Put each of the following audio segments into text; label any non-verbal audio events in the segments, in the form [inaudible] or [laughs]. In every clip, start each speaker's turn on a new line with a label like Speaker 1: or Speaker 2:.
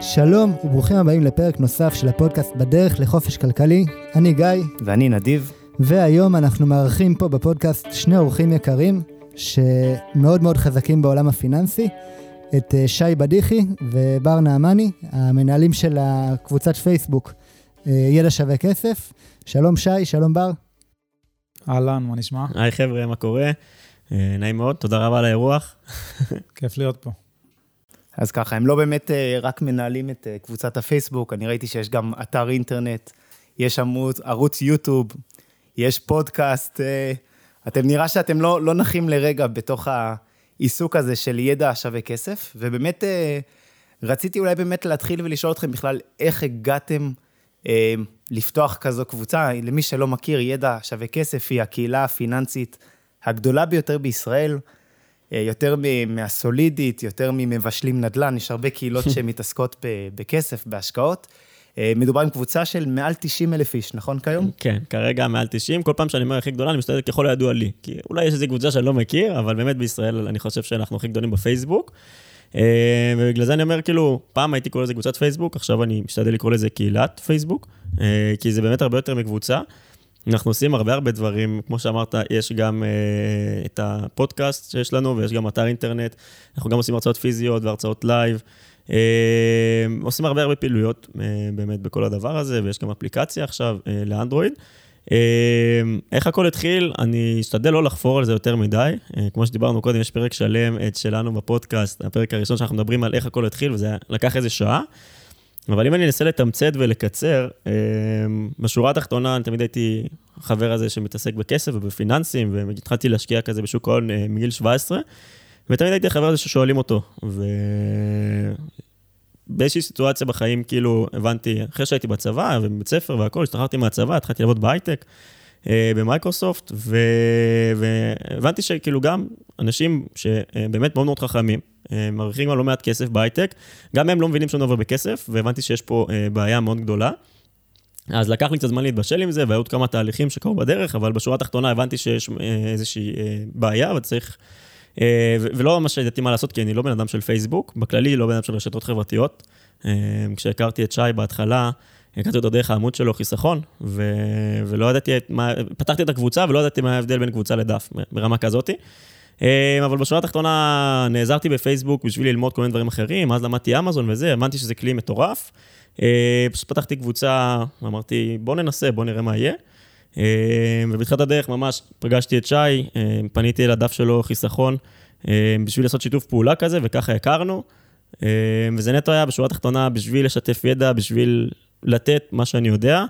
Speaker 1: שלום וברוכים הבאים לפרק נוסף של הפודקאסט בדרך לחופש כלכלי. אני גיא,
Speaker 2: ואני נדיב.
Speaker 1: והיום אנחנו מארחים פה בפודקאסט שני אורחים יקרים שמאוד מאוד חזקים בעולם הפיננסי, את אה, שי בדיחי ובר נעמני, המנהלים של הקבוצת פייסבוק אה, ידע שווה כסף. שלום שי, שלום בר.
Speaker 3: אהלן, מה נשמע?
Speaker 4: היי חבר'ה, מה קורה? אה, נעים מאוד, תודה רבה על האירוח.
Speaker 3: כיף להיות פה.
Speaker 2: אז ככה, הם לא באמת אה, רק מנהלים את אה, קבוצת הפייסבוק, אני ראיתי שיש גם אתר אינטרנט, יש עמוד, ערוץ יוטיוב, יש פודקאסט. אתם נראה שאתם לא, לא נחים לרגע בתוך העיסוק הזה של ידע שווה כסף, ובאמת רציתי אולי באמת להתחיל ולשאול אתכם בכלל, איך הגעתם אה, לפתוח כזו קבוצה? למי שלא מכיר, ידע שווה כסף היא הקהילה הפיננסית הגדולה ביותר בישראל. אה, יותר מהסולידית, יותר ממבשלים נדל"ן, יש הרבה קהילות [laughs] שמתעסקות בכסף, בהשקעות. אה, מדובר עם קבוצה של מעל 90 אלף איש, נכון כיום?
Speaker 4: כן, כרגע מעל 90. כל פעם שאני אומר הכי גדולה, אני משתדל ככל הידוע לי. כי אולי יש איזו קבוצה שאני לא מכיר, אבל באמת בישראל אני חושב שאנחנו הכי גדולים בפייסבוק. אה, ובגלל זה אני אומר, כאילו, פעם הייתי קורא לזה קבוצת פייסבוק, עכשיו אני משתדל לקרוא לזה קהילת פייסבוק, כי זה באמת הרבה יותר מקבוצה. אנחנו עושים הרבה הרבה דברים, כמו שאמרת, יש גם uh, את הפודקאסט שיש לנו, ויש גם אתר אינטרנט, אנחנו גם עושים הרצאות פיזיות והרצאות לייב. Uh, עושים הרבה הרבה פעילויות uh, באמת בכל הדבר הזה, ויש גם אפליקציה עכשיו uh, לאנדרואיד. Uh, איך הכל התחיל? אני אשתדל לא לחפור על זה יותר מדי. Uh, כמו שדיברנו קודם, יש פרק שלם את שלנו בפודקאסט, הפרק הראשון שאנחנו מדברים על איך הכל התחיל, וזה לקח איזה שעה. אבל אם אני אנסה לתמצת ולקצר, אמ, בשורה התחתונה, אני תמיד הייתי חבר הזה שמתעסק בכסף ובפיננסים, והתחלתי להשקיע כזה בשוק ההון אה, מגיל 17, ותמיד הייתי החבר הזה ששואלים אותו. ובאיזושהי סיטואציה בחיים, כאילו, הבנתי, אחרי שהייתי בצבא ובבית ספר והכול, השתחררתי מהצבא, התחלתי לעבוד בהייטק. אה, במייקרוסופט. והבנתי שכאילו גם אנשים שבאמת מאוד מאוד חכמים, אה, מרוויחים לא מעט כסף בהייטק, גם הם לא מבינים שום דבר בכסף, והבנתי שיש פה אה, בעיה מאוד גדולה. אז לקח לי קצת זמן להתבשל עם זה, והיו עוד כמה תהליכים שקרו בדרך, אבל בשורה התחתונה הבנתי שיש איזושהי בעיה וצריך... ולא ממש ידעתי מה לעשות, כי אני לא בן אדם של פייסבוק, בכללי לא בן אדם של רשתות חברתיות. כשהכרתי את שי בהתחלה, הכרתי אותו דרך העמוד שלו, חיסכון, ו... ולא ידעתי מה... פתחתי את הקבוצה ולא ידעתי מה ההבדל בין קבוצה לדף, ברמה כזאתי. אה, אבל בשורה התחתונה נעזרתי בפייסבוק בשביל ללמוד כל מיני דברים אחרים, אז למדתי אמזון וזה, הבנתי שזה כלי מטורף. אה, פשוט פתחתי קבוצה, אמרתי, בוא ננסה, בוא נראה מה יהיה. אה, ובתחילת הדרך ממש פגשתי את שי, פניתי אל הדף שלו, חיסכון, בשביל לעשות שיתוף פעולה כזה, וככה הכרנו. וזה נטו היה בשורה התחתונה בשביל לשתף ידע, בשביל לתת מה שאני יודע,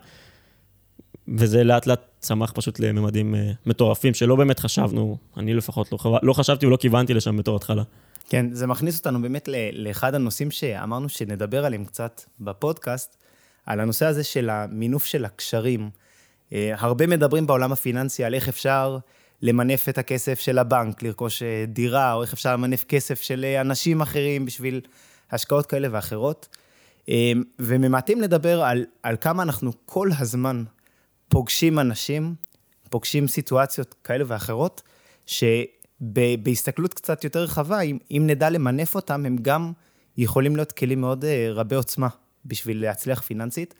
Speaker 4: וזה לאט לאט צמח פשוט לממדים uh, מטורפים, שלא באמת חשבנו, אני לפחות לא, לא חשבתי ולא כיוונתי לשם בתור התחלה.
Speaker 2: כן, זה מכניס אותנו באמת לאחד הנושאים שאמרנו שנדבר עליהם קצת בפודקאסט, על הנושא הזה של המינוף של הקשרים. Uh, הרבה מדברים בעולם הפיננסי על איך אפשר למנף את הכסף של הבנק, לרכוש אה, דירה, או איך אפשר למנף כסף של אנשים אחרים בשביל השקעות כאלה ואחרות. אמ, וממעטים לדבר על, על כמה אנחנו כל הזמן פוגשים אנשים, פוגשים סיטואציות כאלה ואחרות, שבהסתכלות קצת יותר רחבה, אם, אם נדע למנף אותם, הם גם יכולים להיות כלים מאוד אה, רבי עוצמה בשביל להצליח פיננסית.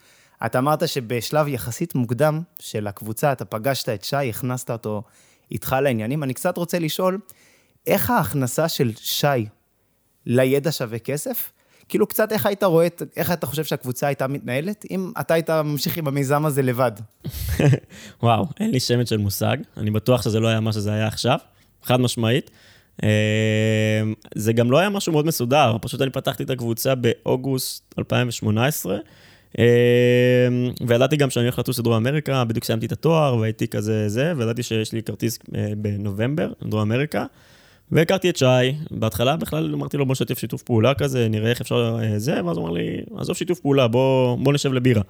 Speaker 2: אתה אמרת שבשלב יחסית מוקדם של הקבוצה, אתה פגשת את שי, הכנסת אותו איתך לעניינים. אני קצת רוצה לשאול, איך ההכנסה של שי לידע שווה כסף כאילו קצת איך היית רואה, איך אתה חושב שהקבוצה הייתה מתנהלת, אם אתה היית ממשיך עם המיזם הזה לבד? [laughs]
Speaker 4: וואו, אין לי שמץ של מושג. אני בטוח שזה לא היה מה שזה היה עכשיו, חד משמעית. אה, זה גם לא היה משהו מאוד מסודר, פשוט אני פתחתי את הקבוצה באוגוסט 2018. אה, וידעתי גם שאני הולך לטוס לדרום אמריקה, בדיוק סיימתי את התואר והייתי כזה זה, וידעתי שיש לי כרטיס אה, בנובמבר, לדרום אמריקה. והכרתי את שי, בהתחלה בכלל אמרתי לו בוא נשתף שיתוף פעולה כזה, נראה איך אפשר אה, זה, ואז הוא אמר לי, עזוב שיתוף פעולה, בוא, בוא נשב לבירה.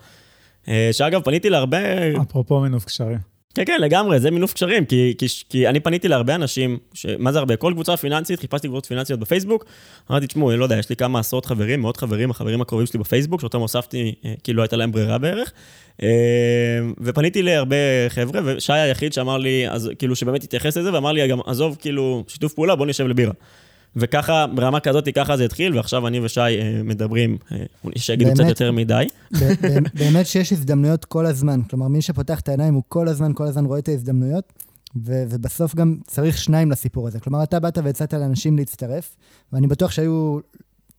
Speaker 4: אה, שאגב, פניתי להרבה...
Speaker 3: אפרופו מינוף קשרים.
Speaker 4: כן, כן, לגמרי, זה מינוף קשרים, כי, כי, כי אני פניתי להרבה אנשים, ש... מה זה הרבה? כל קבוצה פיננסית, חיפשתי קבוצות פיננסיות בפייסבוק, אמרתי, תשמעו, לא יודע, יש לי כמה עשרות חברים, מאות חברים, החברים הקרובים שלי בפייסבוק, שאותם הוספתי, אה, כי לא הייתה להם ברירה בערך, אה, ופניתי להרבה חבר'ה, ושי היחיד שאמר לי, אז כאילו, שבאמת התייחס לזה, ואמר לי, עזוב, כאילו, שיתוף פעולה, בוא נשב לבירה. וככה, ברמה כזאת, ככה זה התחיל, ועכשיו אני ושי אה, מדברים, אה, שיגידו קצת? יותר מדי. [laughs]
Speaker 1: באמת שיש הזדמנויות כל הזמן. כלומר, מי שפותח את העיניים הוא כל הזמן, כל הזמן רואה את ההזדמנויות, ו- ובסוף גם צריך שניים לסיפור הזה. כלומר, אתה באת והצעת לאנשים להצטרף, ואני בטוח שהיו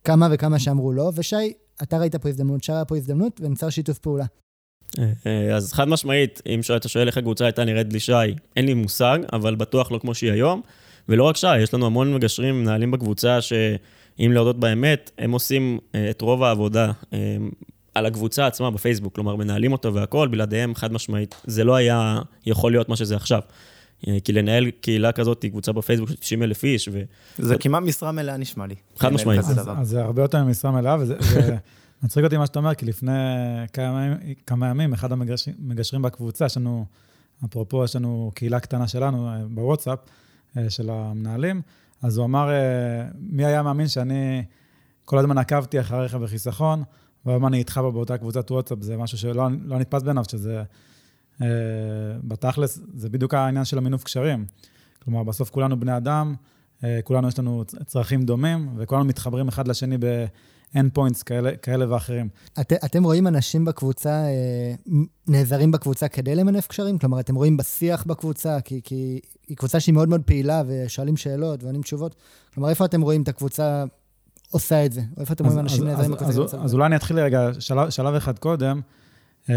Speaker 1: כמה וכמה שאמרו לא, ושי, אתה ראית פה הזדמנות, שי ראה פה הזדמנות, ונוצר שיתוף פעולה.
Speaker 4: אה, אז חד משמעית, אם אתה שואל איך הקבוצה הייתה נראית בלי שי, אין לי מושג, אבל בטוח לא כמו שהיא היום. ולא רק שי, יש לנו המון מגשרים, מנהלים בקבוצה, שאם להודות באמת, הם עושים אה, את רוב העבודה אה, על הקבוצה עצמה בפייסבוק, כלומר, מנהלים אותו והכול, בלעדיהם חד משמעית. זה לא היה יכול להיות מה שזה עכשיו. אה, כי לנהל קהילה כזאת, קבוצה בפייסבוק של 90 אלף איש, ו...
Speaker 2: זה כמעט משרה מלאה נשמע לי.
Speaker 4: חד משמעית.
Speaker 3: אז, זה הרבה יותר ממשרה מלאה, וזה זה [laughs] מצחיק אותי מה שאתה אומר, כי לפני כמה ימים, כמה ימים אחד המגשרים בקבוצה, יש לנו, אפרופו, יש לנו קהילה קטנה שלנו בוואטסאפ, של המנהלים, אז הוא אמר, אה, מי היה מאמין שאני כל הזמן עקבתי אחריך בחיסכון, והיום אני איתך באותה קבוצת וואטסאפ, זה משהו שלא לא נתפס בעיניו, שזה... אה, בתכלס, זה בדיוק העניין של המינוף קשרים. כלומר, בסוף כולנו בני אדם, אה, כולנו יש לנו צרכים דומים, וכולנו מתחברים אחד לשני ב-end points כאלה, כאלה ואחרים.
Speaker 1: את, אתם רואים אנשים בקבוצה, אה, נעזרים בקבוצה כדי למנף קשרים? כלומר, אתם רואים בשיח בקבוצה, כי, כי היא קבוצה שהיא מאוד מאוד פעילה, ושואלים שאלות ועונים תשובות. כלומר, איפה אתם רואים את הקבוצה עושה את זה? או איפה אתם רואים אנשים נעזרים
Speaker 3: אז,
Speaker 1: בקבוצה?
Speaker 3: אז, אז
Speaker 1: זה?
Speaker 3: אולי אני אתחיל רגע, שלב, שלב אחד קודם. אה,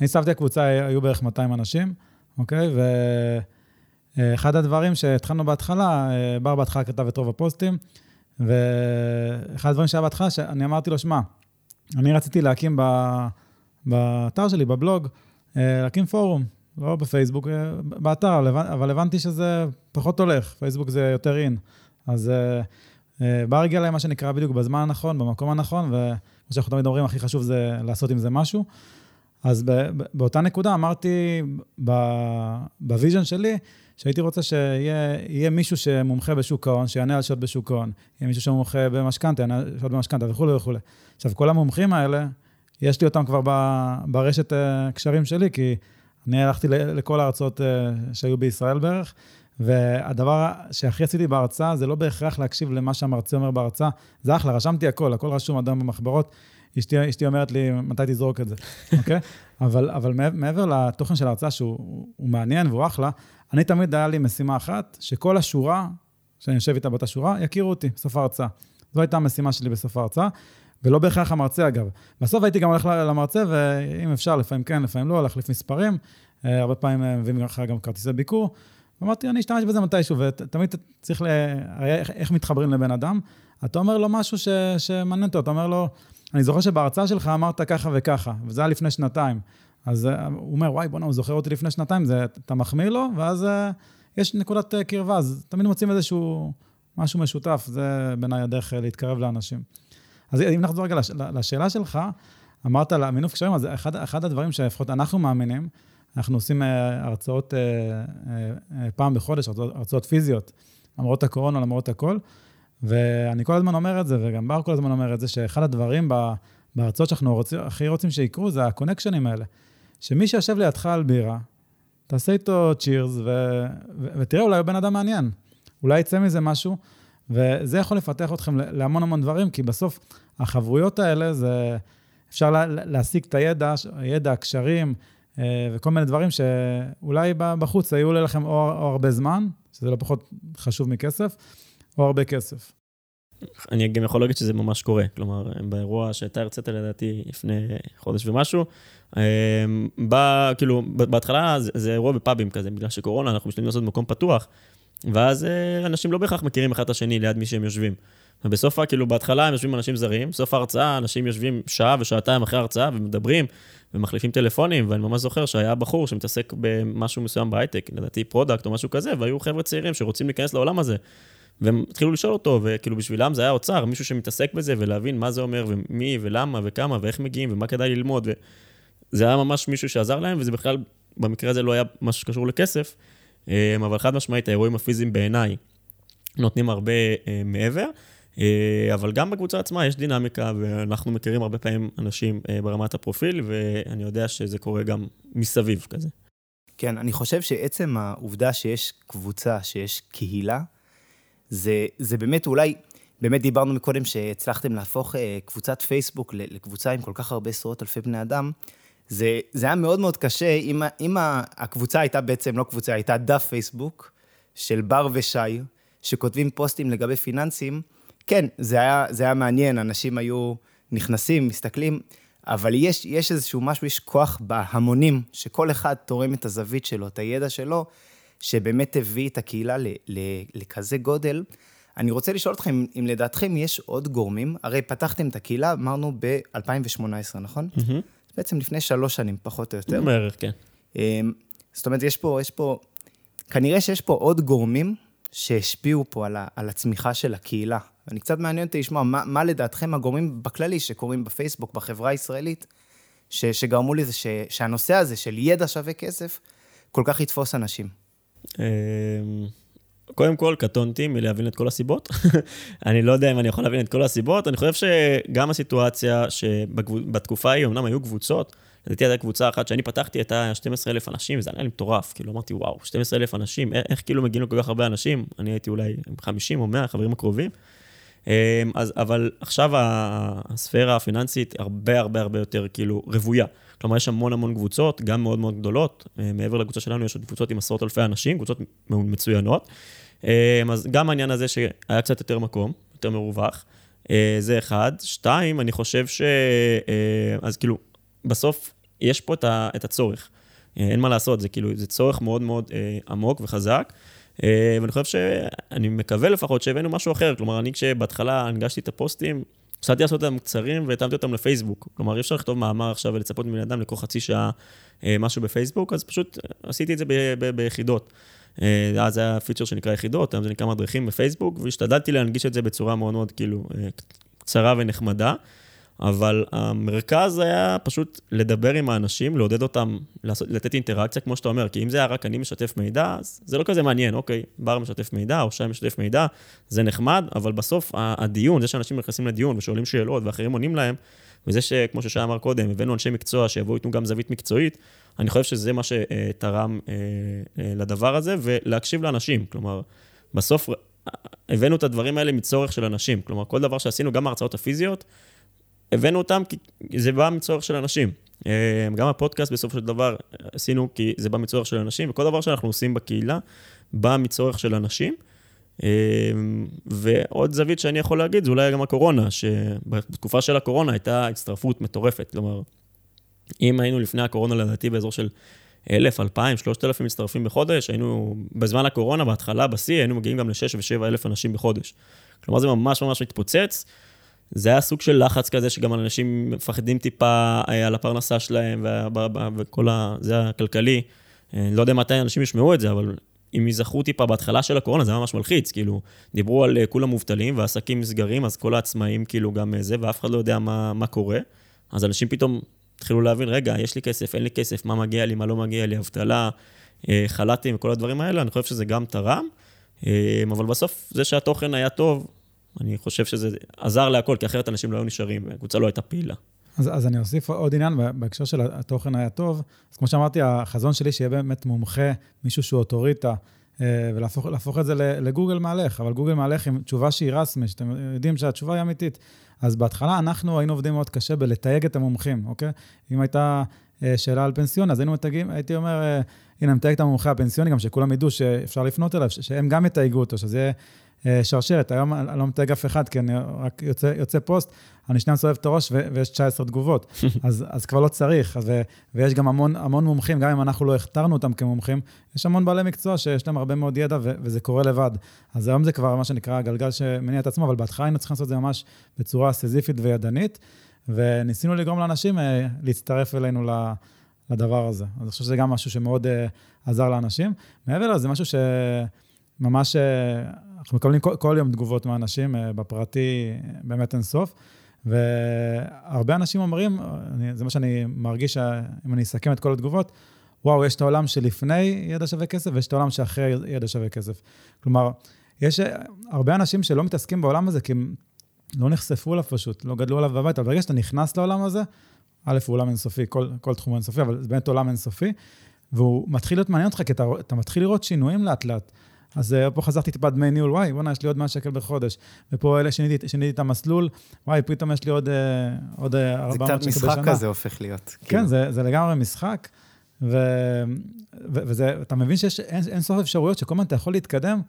Speaker 3: אני סבתי הקבוצה, היו בערך 200 אנשים, אוקיי? ואחד הדברים שהתחלנו בהתחלה, אה, בר בהתחלה כתב את רוב הפוסטים, ואחד הדברים שהיה בהתחלה, שאני אמרתי לו, שמע, אני רציתי להקים באתר שלי, בבלוג, אה, להקים פורום, לא בפייסבוק, אה, באתר, אבל הבנ- אבל הבנתי שזה פחות הולך, פייסבוק זה יותר in. אז אה, בר הגיע מה שנקרא בדיוק בזמן הנכון, במקום הנכון, וכמו שאנחנו תמיד אומרים, הכי חשוב זה לעשות עם זה משהו. אז באותה נקודה אמרתי בוויז'ן vision שלי, שהייתי רוצה שיהיה יהיה מישהו שמומחה בשוק ההון, שיענה על שעות בשוק ההון, יהיה מישהו שמומחה במשכנתה, יענה על שעות במשכנתה וכולי וכולי. עכשיו, כל המומחים האלה, יש לי אותם כבר ברשת אה, קשרים שלי, כי אני הלכתי לכל ההרצאות אה, שהיו בישראל בערך, והדבר שהכי עשיתי בהרצאה זה לא בהכרח להקשיב למה שהמרצה אומר בהרצאה, זה אחלה, רשמתי הכל, הכל רשום אדם במחברות. אשתי, אשתי אומרת לי, מתי תזרוק את זה, [laughs] אוקיי? אבל, אבל מעבר- לתוכן של ההרצאה, שהוא הוא- הוא מעניין והוא אחלה, אני תמיד היה לי משימה אחת, שכל השורה, שאני יושב איתה באותה שורה, יכירו אותי בסוף ההרצאה. זו הייתה המשימה שלי בסוף ההרצאה, ולא בהכרח המרצה אגב. בסוף הייתי גם הולך למרצה, ואם אפשר, לפעמים כן, לפעמים לא, להחליף מספרים. אה, הרבה פעמים אה, מביאים לך גם כרטיסי ביקור. אמרתי, אני אשתמש בזה מתישהו, ותמיד צריך ל... איך, איך מתחברים לבן אדם? אתה אומר לו משהו ש, שמעניין אותו, אתה אומר לו, אני זוכר שבהרצאה שלך אמרת ככה וככה, וזה היה לפני שנתיים. אז אה, הוא אומר, וואי, בוא'נה, הוא זוכר אותי לפני שנתיים, זה, אתה מחמיא לו, ואז אה, יש נקודת אה, קרבה, אז תמיד מוצאים איזשהו משהו משותף, זה בעיניי הדרך להתקרב לאנשים. אז אם נחזור רגע לש, לשאלה שלך, אמרת על המינוף קשרים, אז אחד, אחד הדברים שלפחות אנחנו מאמינים, אנחנו עושים הרצאות פעם בחודש, הרצאות, הרצאות פיזיות, למרות הקורונה, למרות הכל, ואני כל הזמן אומר את זה, וגם בר כל הזמן אומר את זה, שאחד הדברים בהרצאות שאנחנו רוצים, הכי רוצים שיקרו, זה הקונקשנים האלה. שמי שיושב לידך על בירה, תעשה איתו צ'ירס, ו, ו, ותראה, אולי הוא בן אדם מעניין. אולי יצא מזה משהו, וזה יכול לפתח אתכם להמון המון דברים, כי בסוף החברויות האלה, זה... אפשר לה, להשיג את הידע, הידע, הקשרים, אה, וכל מיני דברים שאולי בחוץ היו לכם או, או הרבה זמן, שזה לא פחות חשוב מכסף, או הרבה כסף.
Speaker 4: אני גם יכול להגיד שזה ממש קורה. כלומר, באירוע שאתה הרצית לדעתי לפני חודש ומשהו, בא, כאילו, בהתחלה זה, זה אירוע בפאבים כזה, בגלל שקורונה, אנחנו משתדלים לעשות במקום פתוח, ואז אנשים לא בהכרח מכירים אחד את השני ליד מי שהם יושבים. ובסוף, כאילו, בהתחלה הם יושבים אנשים זרים, בסוף ההרצאה אנשים יושבים שעה ושעתיים אחרי ההרצאה ומדברים ומחליפים טלפונים, ואני ממש זוכר שהיה בחור שמתעסק במשהו מסוים בהייטק, לדעתי product או משהו כזה, והיו חבר'ה צעירים שרוצים להיכנס לעולם הזה. והם התחילו לשאול אותו, וכאילו בשבילם זה היה אוצר, מישהו שמתעסק בזה, ולהבין מה זה אומר, ומי, ולמה, וכמה, ואיך מגיעים, ומה כדאי ללמוד. וזה היה ממש מישהו שעזר להם, וזה בכלל, במקרה הזה לא היה משהו שקשור לכסף, אבל חד משמעית, האירועים הפיזיים בעיניי נותנים הרבה מעבר. אבל גם בקבוצה עצמה יש דינמיקה, ואנחנו מכירים הרבה פעמים אנשים ברמת הפרופיל, ואני יודע שזה קורה גם מסביב כזה.
Speaker 2: כן, אני חושב שעצם העובדה שיש קבוצה, שיש קהילה, זה, זה באמת אולי, באמת דיברנו מקודם שהצלחתם להפוך אה, קבוצת פייסבוק לקבוצה עם כל כך הרבה עשרות אלפי בני אדם. זה, זה היה מאוד מאוד קשה אם, אם הקבוצה הייתה בעצם לא קבוצה, הייתה דף פייסבוק של בר ושי, שכותבים פוסטים לגבי פיננסים. כן, זה היה, זה היה מעניין, אנשים היו נכנסים, מסתכלים, אבל יש, יש איזשהו משהו, יש כוח בהמונים, שכל אחד תורם את הזווית שלו, את הידע שלו, שבאמת הביא את הקהילה ל, ל, לכזה גודל. אני רוצה לשאול אתכם, אם לדעתכם יש עוד גורמים, הרי פתחתם את הקהילה, אמרנו ב-2018, נכון? Mm-hmm. בעצם לפני שלוש שנים, פחות או יותר.
Speaker 4: בערך, כן.
Speaker 2: אמ, זאת אומרת, יש פה, יש פה, כנראה שיש פה עוד גורמים שהשפיעו פה על, ה, על הצמיחה של הקהילה. אני קצת מעניין אותי לשמוע, מה, מה לדעתכם הגורמים בכללי שקורים בפייסבוק, בחברה הישראלית, ש, שגרמו לזה שהנושא הזה של ידע שווה כסף, כל כך יתפוס אנשים? אמ,
Speaker 4: קודם כל, קטונתי מלהבין את כל הסיבות. [laughs] אני לא יודע אם אני יכול להבין את כל הסיבות. אני חושב שגם הסיטואציה שבתקופה ההיא, אמנם היו קבוצות, לדעתי הייתה קבוצה אחת שאני פתחתי, הייתה 12,000 אנשים, וזה היה לי מטורף. כאילו, אמרתי, וואו, 12,000 אנשים, איך, איך כאילו מגיעים לכל כך הרבה אנשים? אני הייתי אולי 50 או 100 חברים הקרובים. אמ, אז, אבל עכשיו הספירה הפיננסית הרבה הרבה הרבה יותר כאילו רוויה. כלומר, יש המון המון קבוצות, גם מאוד מאוד גדולות. אה, מעבר לקבוצה שלנו יש עוד קבוצות עם עשרות אלפי אנשים, קבוצות מצוינות. אה, אז גם העניין הזה שהיה קצת יותר מקום, יותר מרווח, אה, זה אחד. שתיים, אני חושב ש... אז כאילו, בסוף יש פה את הצורך. אין מה לעשות, זה כאילו, זה צורך מאוד מאוד עמוק וחזק. ואני חושב שאני מקווה לפחות שהבאנו משהו אחר. כלומר, אני כשבהתחלה הנגשתי את הפוסטים, הפסקתי לעשות אותם קצרים והתאמתי אותם לפייסבוק. כלומר, אי אפשר לכתוב מאמר עכשיו ולצפות מבן אדם לקרוא חצי שעה אה, משהו בפייסבוק, אז פשוט עשיתי את זה ביחידות. אה, אז היה פיצ'ר שנקרא יחידות, היום זה נקרא מדריכים בפייסבוק, והשתדלתי להנגיש את זה בצורה מאוד מאוד כאילו אה, קצרה ונחמדה. אבל המרכז היה פשוט לדבר עם האנשים, לעודד אותם, לעשות, לתת אינטראקציה, כמו שאתה אומר, כי אם זה היה רק אני משתף מידע, אז זה לא כזה מעניין, אוקיי, בר משתף מידע, או שי משתף מידע, זה נחמד, אבל בסוף הדיון, זה שאנשים נכנסים לדיון ושואלים שאלות ואחרים עונים להם, וזה שכמו ששי אמר קודם, הבאנו אנשי מקצוע שיבואו ייתנו גם זווית מקצועית, אני חושב שזה מה שתרם אה, אה, לדבר הזה, ולהקשיב לאנשים, כלומר, בסוף הבאנו את הדברים האלה מצורך של אנשים, כלומר, כל דבר שעשינו, גם ההרצאות הפיזיות, הבאנו אותם כי זה בא מצורך של אנשים. אה, גם הפודקאסט בסופו של דבר עשינו כי זה בא מצורך של אנשים, וכל דבר שאנחנו עושים בקהילה בא מצורך של אנשים. אה, ועוד זווית שאני יכול להגיד, זה אולי גם הקורונה, שבתקופה של הקורונה הייתה הצטרפות מטורפת. כלומר, אם היינו לפני הקורונה, לדעתי, באזור של 1,000, 2,000, 3,000 מצטרפים בחודש, היינו, בזמן הקורונה, בהתחלה, בשיא, היינו מגיעים גם ל-6 ו-7 אלף אנשים בחודש. כלומר, זה ממש ממש מתפוצץ. זה היה סוג של לחץ כזה, שגם אנשים מפחדים טיפה אה, על הפרנסה שלהם וכל ה... זה הכלכלי. אה, לא יודע מתי אנשים ישמעו את זה, אבל אם יזכרו טיפה בהתחלה של הקורונה, זה היה ממש מלחיץ, כאילו, דיברו על אה, כולם מובטלים והעסקים נסגרים, אז כל העצמאים כאילו גם זה, ואף אחד לא יודע מה, מה קורה. אז אנשים פתאום התחילו להבין, רגע, יש לי כסף, אין לי כסף, מה מגיע לי, מה לא מגיע לי, אבטלה, חל"תים וכל הדברים האלה, אני חושב שזה גם תרם, אבל בסוף זה שהתוכן היה טוב, אני חושב שזה עזר להכל, כי אחרת אנשים לא היו נשארים, הקבוצה לא הייתה פעילה.
Speaker 3: אז, אז אני אוסיף עוד עניין, בהקשר של התוכן היה טוב. אז כמו שאמרתי, החזון שלי שיהיה באמת מומחה, מישהו שהוא אוטוריטה, אה, ולהפוך את זה לגוגל מהלך, אבל גוגל מהלך עם תשובה שהיא רסמי, שאתם יודעים שהתשובה היא אמיתית. אז בהתחלה אנחנו היינו עובדים מאוד קשה בלתייג את המומחים, אוקיי? אם הייתה אה, שאלה על פנסיון, אז היינו מתייגים, הייתי אומר, אה, הנה, מתייג את המומחה הפנסיוני, גם שכולם ידעו שאפשר לפנות אליו, שהם גם יתייגו אותו, שזה יהיה שרשרת. היום אני לא מתייג אף אחד, כי אני רק יוצא, יוצא פוסט, אני שנייה מסובב את הראש ו- ויש 19 תגובות. [laughs] אז, אז כבר לא צריך. ו- ויש גם המון, המון מומחים, גם אם אנחנו לא הכתרנו אותם כמומחים, יש המון בעלי מקצוע שיש להם הרבה מאוד ידע ו- וזה קורה לבד. אז היום זה כבר מה שנקרא הגלגל שמניע את עצמו, אבל בהתחלה היינו צריכים לעשות את זה ממש בצורה סזיפית וידנית, וניסינו לגרום לאנשים אה, להצטרף אלינו לדבר הזה. אז אני חושב שזה גם משהו שמאוד אה, עזר לאנשים. מעבר לזה, זה משהו שממש... אנחנו מקבלים כל, כל יום תגובות מאנשים, אה, בפרטי באמת אין סוף. והרבה אנשים אומרים, אני, זה מה שאני מרגיש, אם אני אסכם את כל התגובות, וואו, יש את העולם שלפני ידע שווה כסף ויש את העולם שאחרי ידע שווה כסף. כלומר, יש אה, הרבה אנשים שלא מתעסקים בעולם הזה כי הם לא נחשפו אליו פשוט, לא גדלו עליו בבית, אבל ברגע שאתה נכנס לעולם הזה, א', הוא עולם אינסופי, כל, כל תחום אינסופי, אבל זה באמת עולם אינסופי, והוא מתחיל להיות מעניין אותך, כי אתה, אתה מתחיל לראות שינויים לאט-לאט. אז uh, פה חזרתי טיפה דמי ניהול, וואי, בוא'נה, יש לי עוד 100 שקל בחודש. ופה אלה שיניתי, שיניתי את המסלול, וואי, פתאום יש לי עוד, uh, עוד uh, 400 שקל בשנה.
Speaker 2: זה קצת משחק כזה הופך להיות.
Speaker 3: כן, כאילו. זה, זה לגמרי משחק. ו, ו, וזה, אתה מבין שיש אין, אין סוף אפשרויות שכל הזמן אתה יכול להתקדם.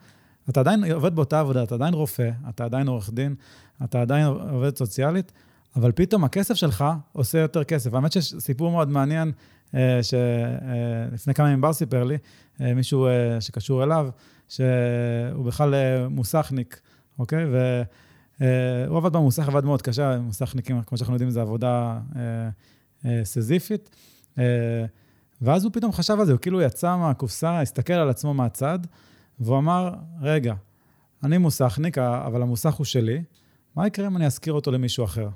Speaker 3: אתה עדיין עובד באותה עבודה, אתה עדיין רופא, אתה עדיין עורך דין, אתה עדיין עובד סוציאלית, אבל פתאום הכסף שלך עושה יותר כסף. האמת שיש סיפור מאוד מעניין, אה, שלפני אה, כמה ימים בר סיפר לי, אה, מישהו שקשור אליו, שהוא בכלל מוסכניק, אוקיי? והוא עבד במוסך, עבד מאוד קשה, מוסכניקים, כמו שאנחנו יודעים, זו עבודה סזיפית. ואז הוא פתאום חשב על זה, הוא כאילו יצא מהקופסה, הסתכל על עצמו מהצד, והוא אמר, רגע, אני מוסכניק, אבל המוסך הוא שלי, מה יקרה אם אני אשכיר אותו למישהו אחר?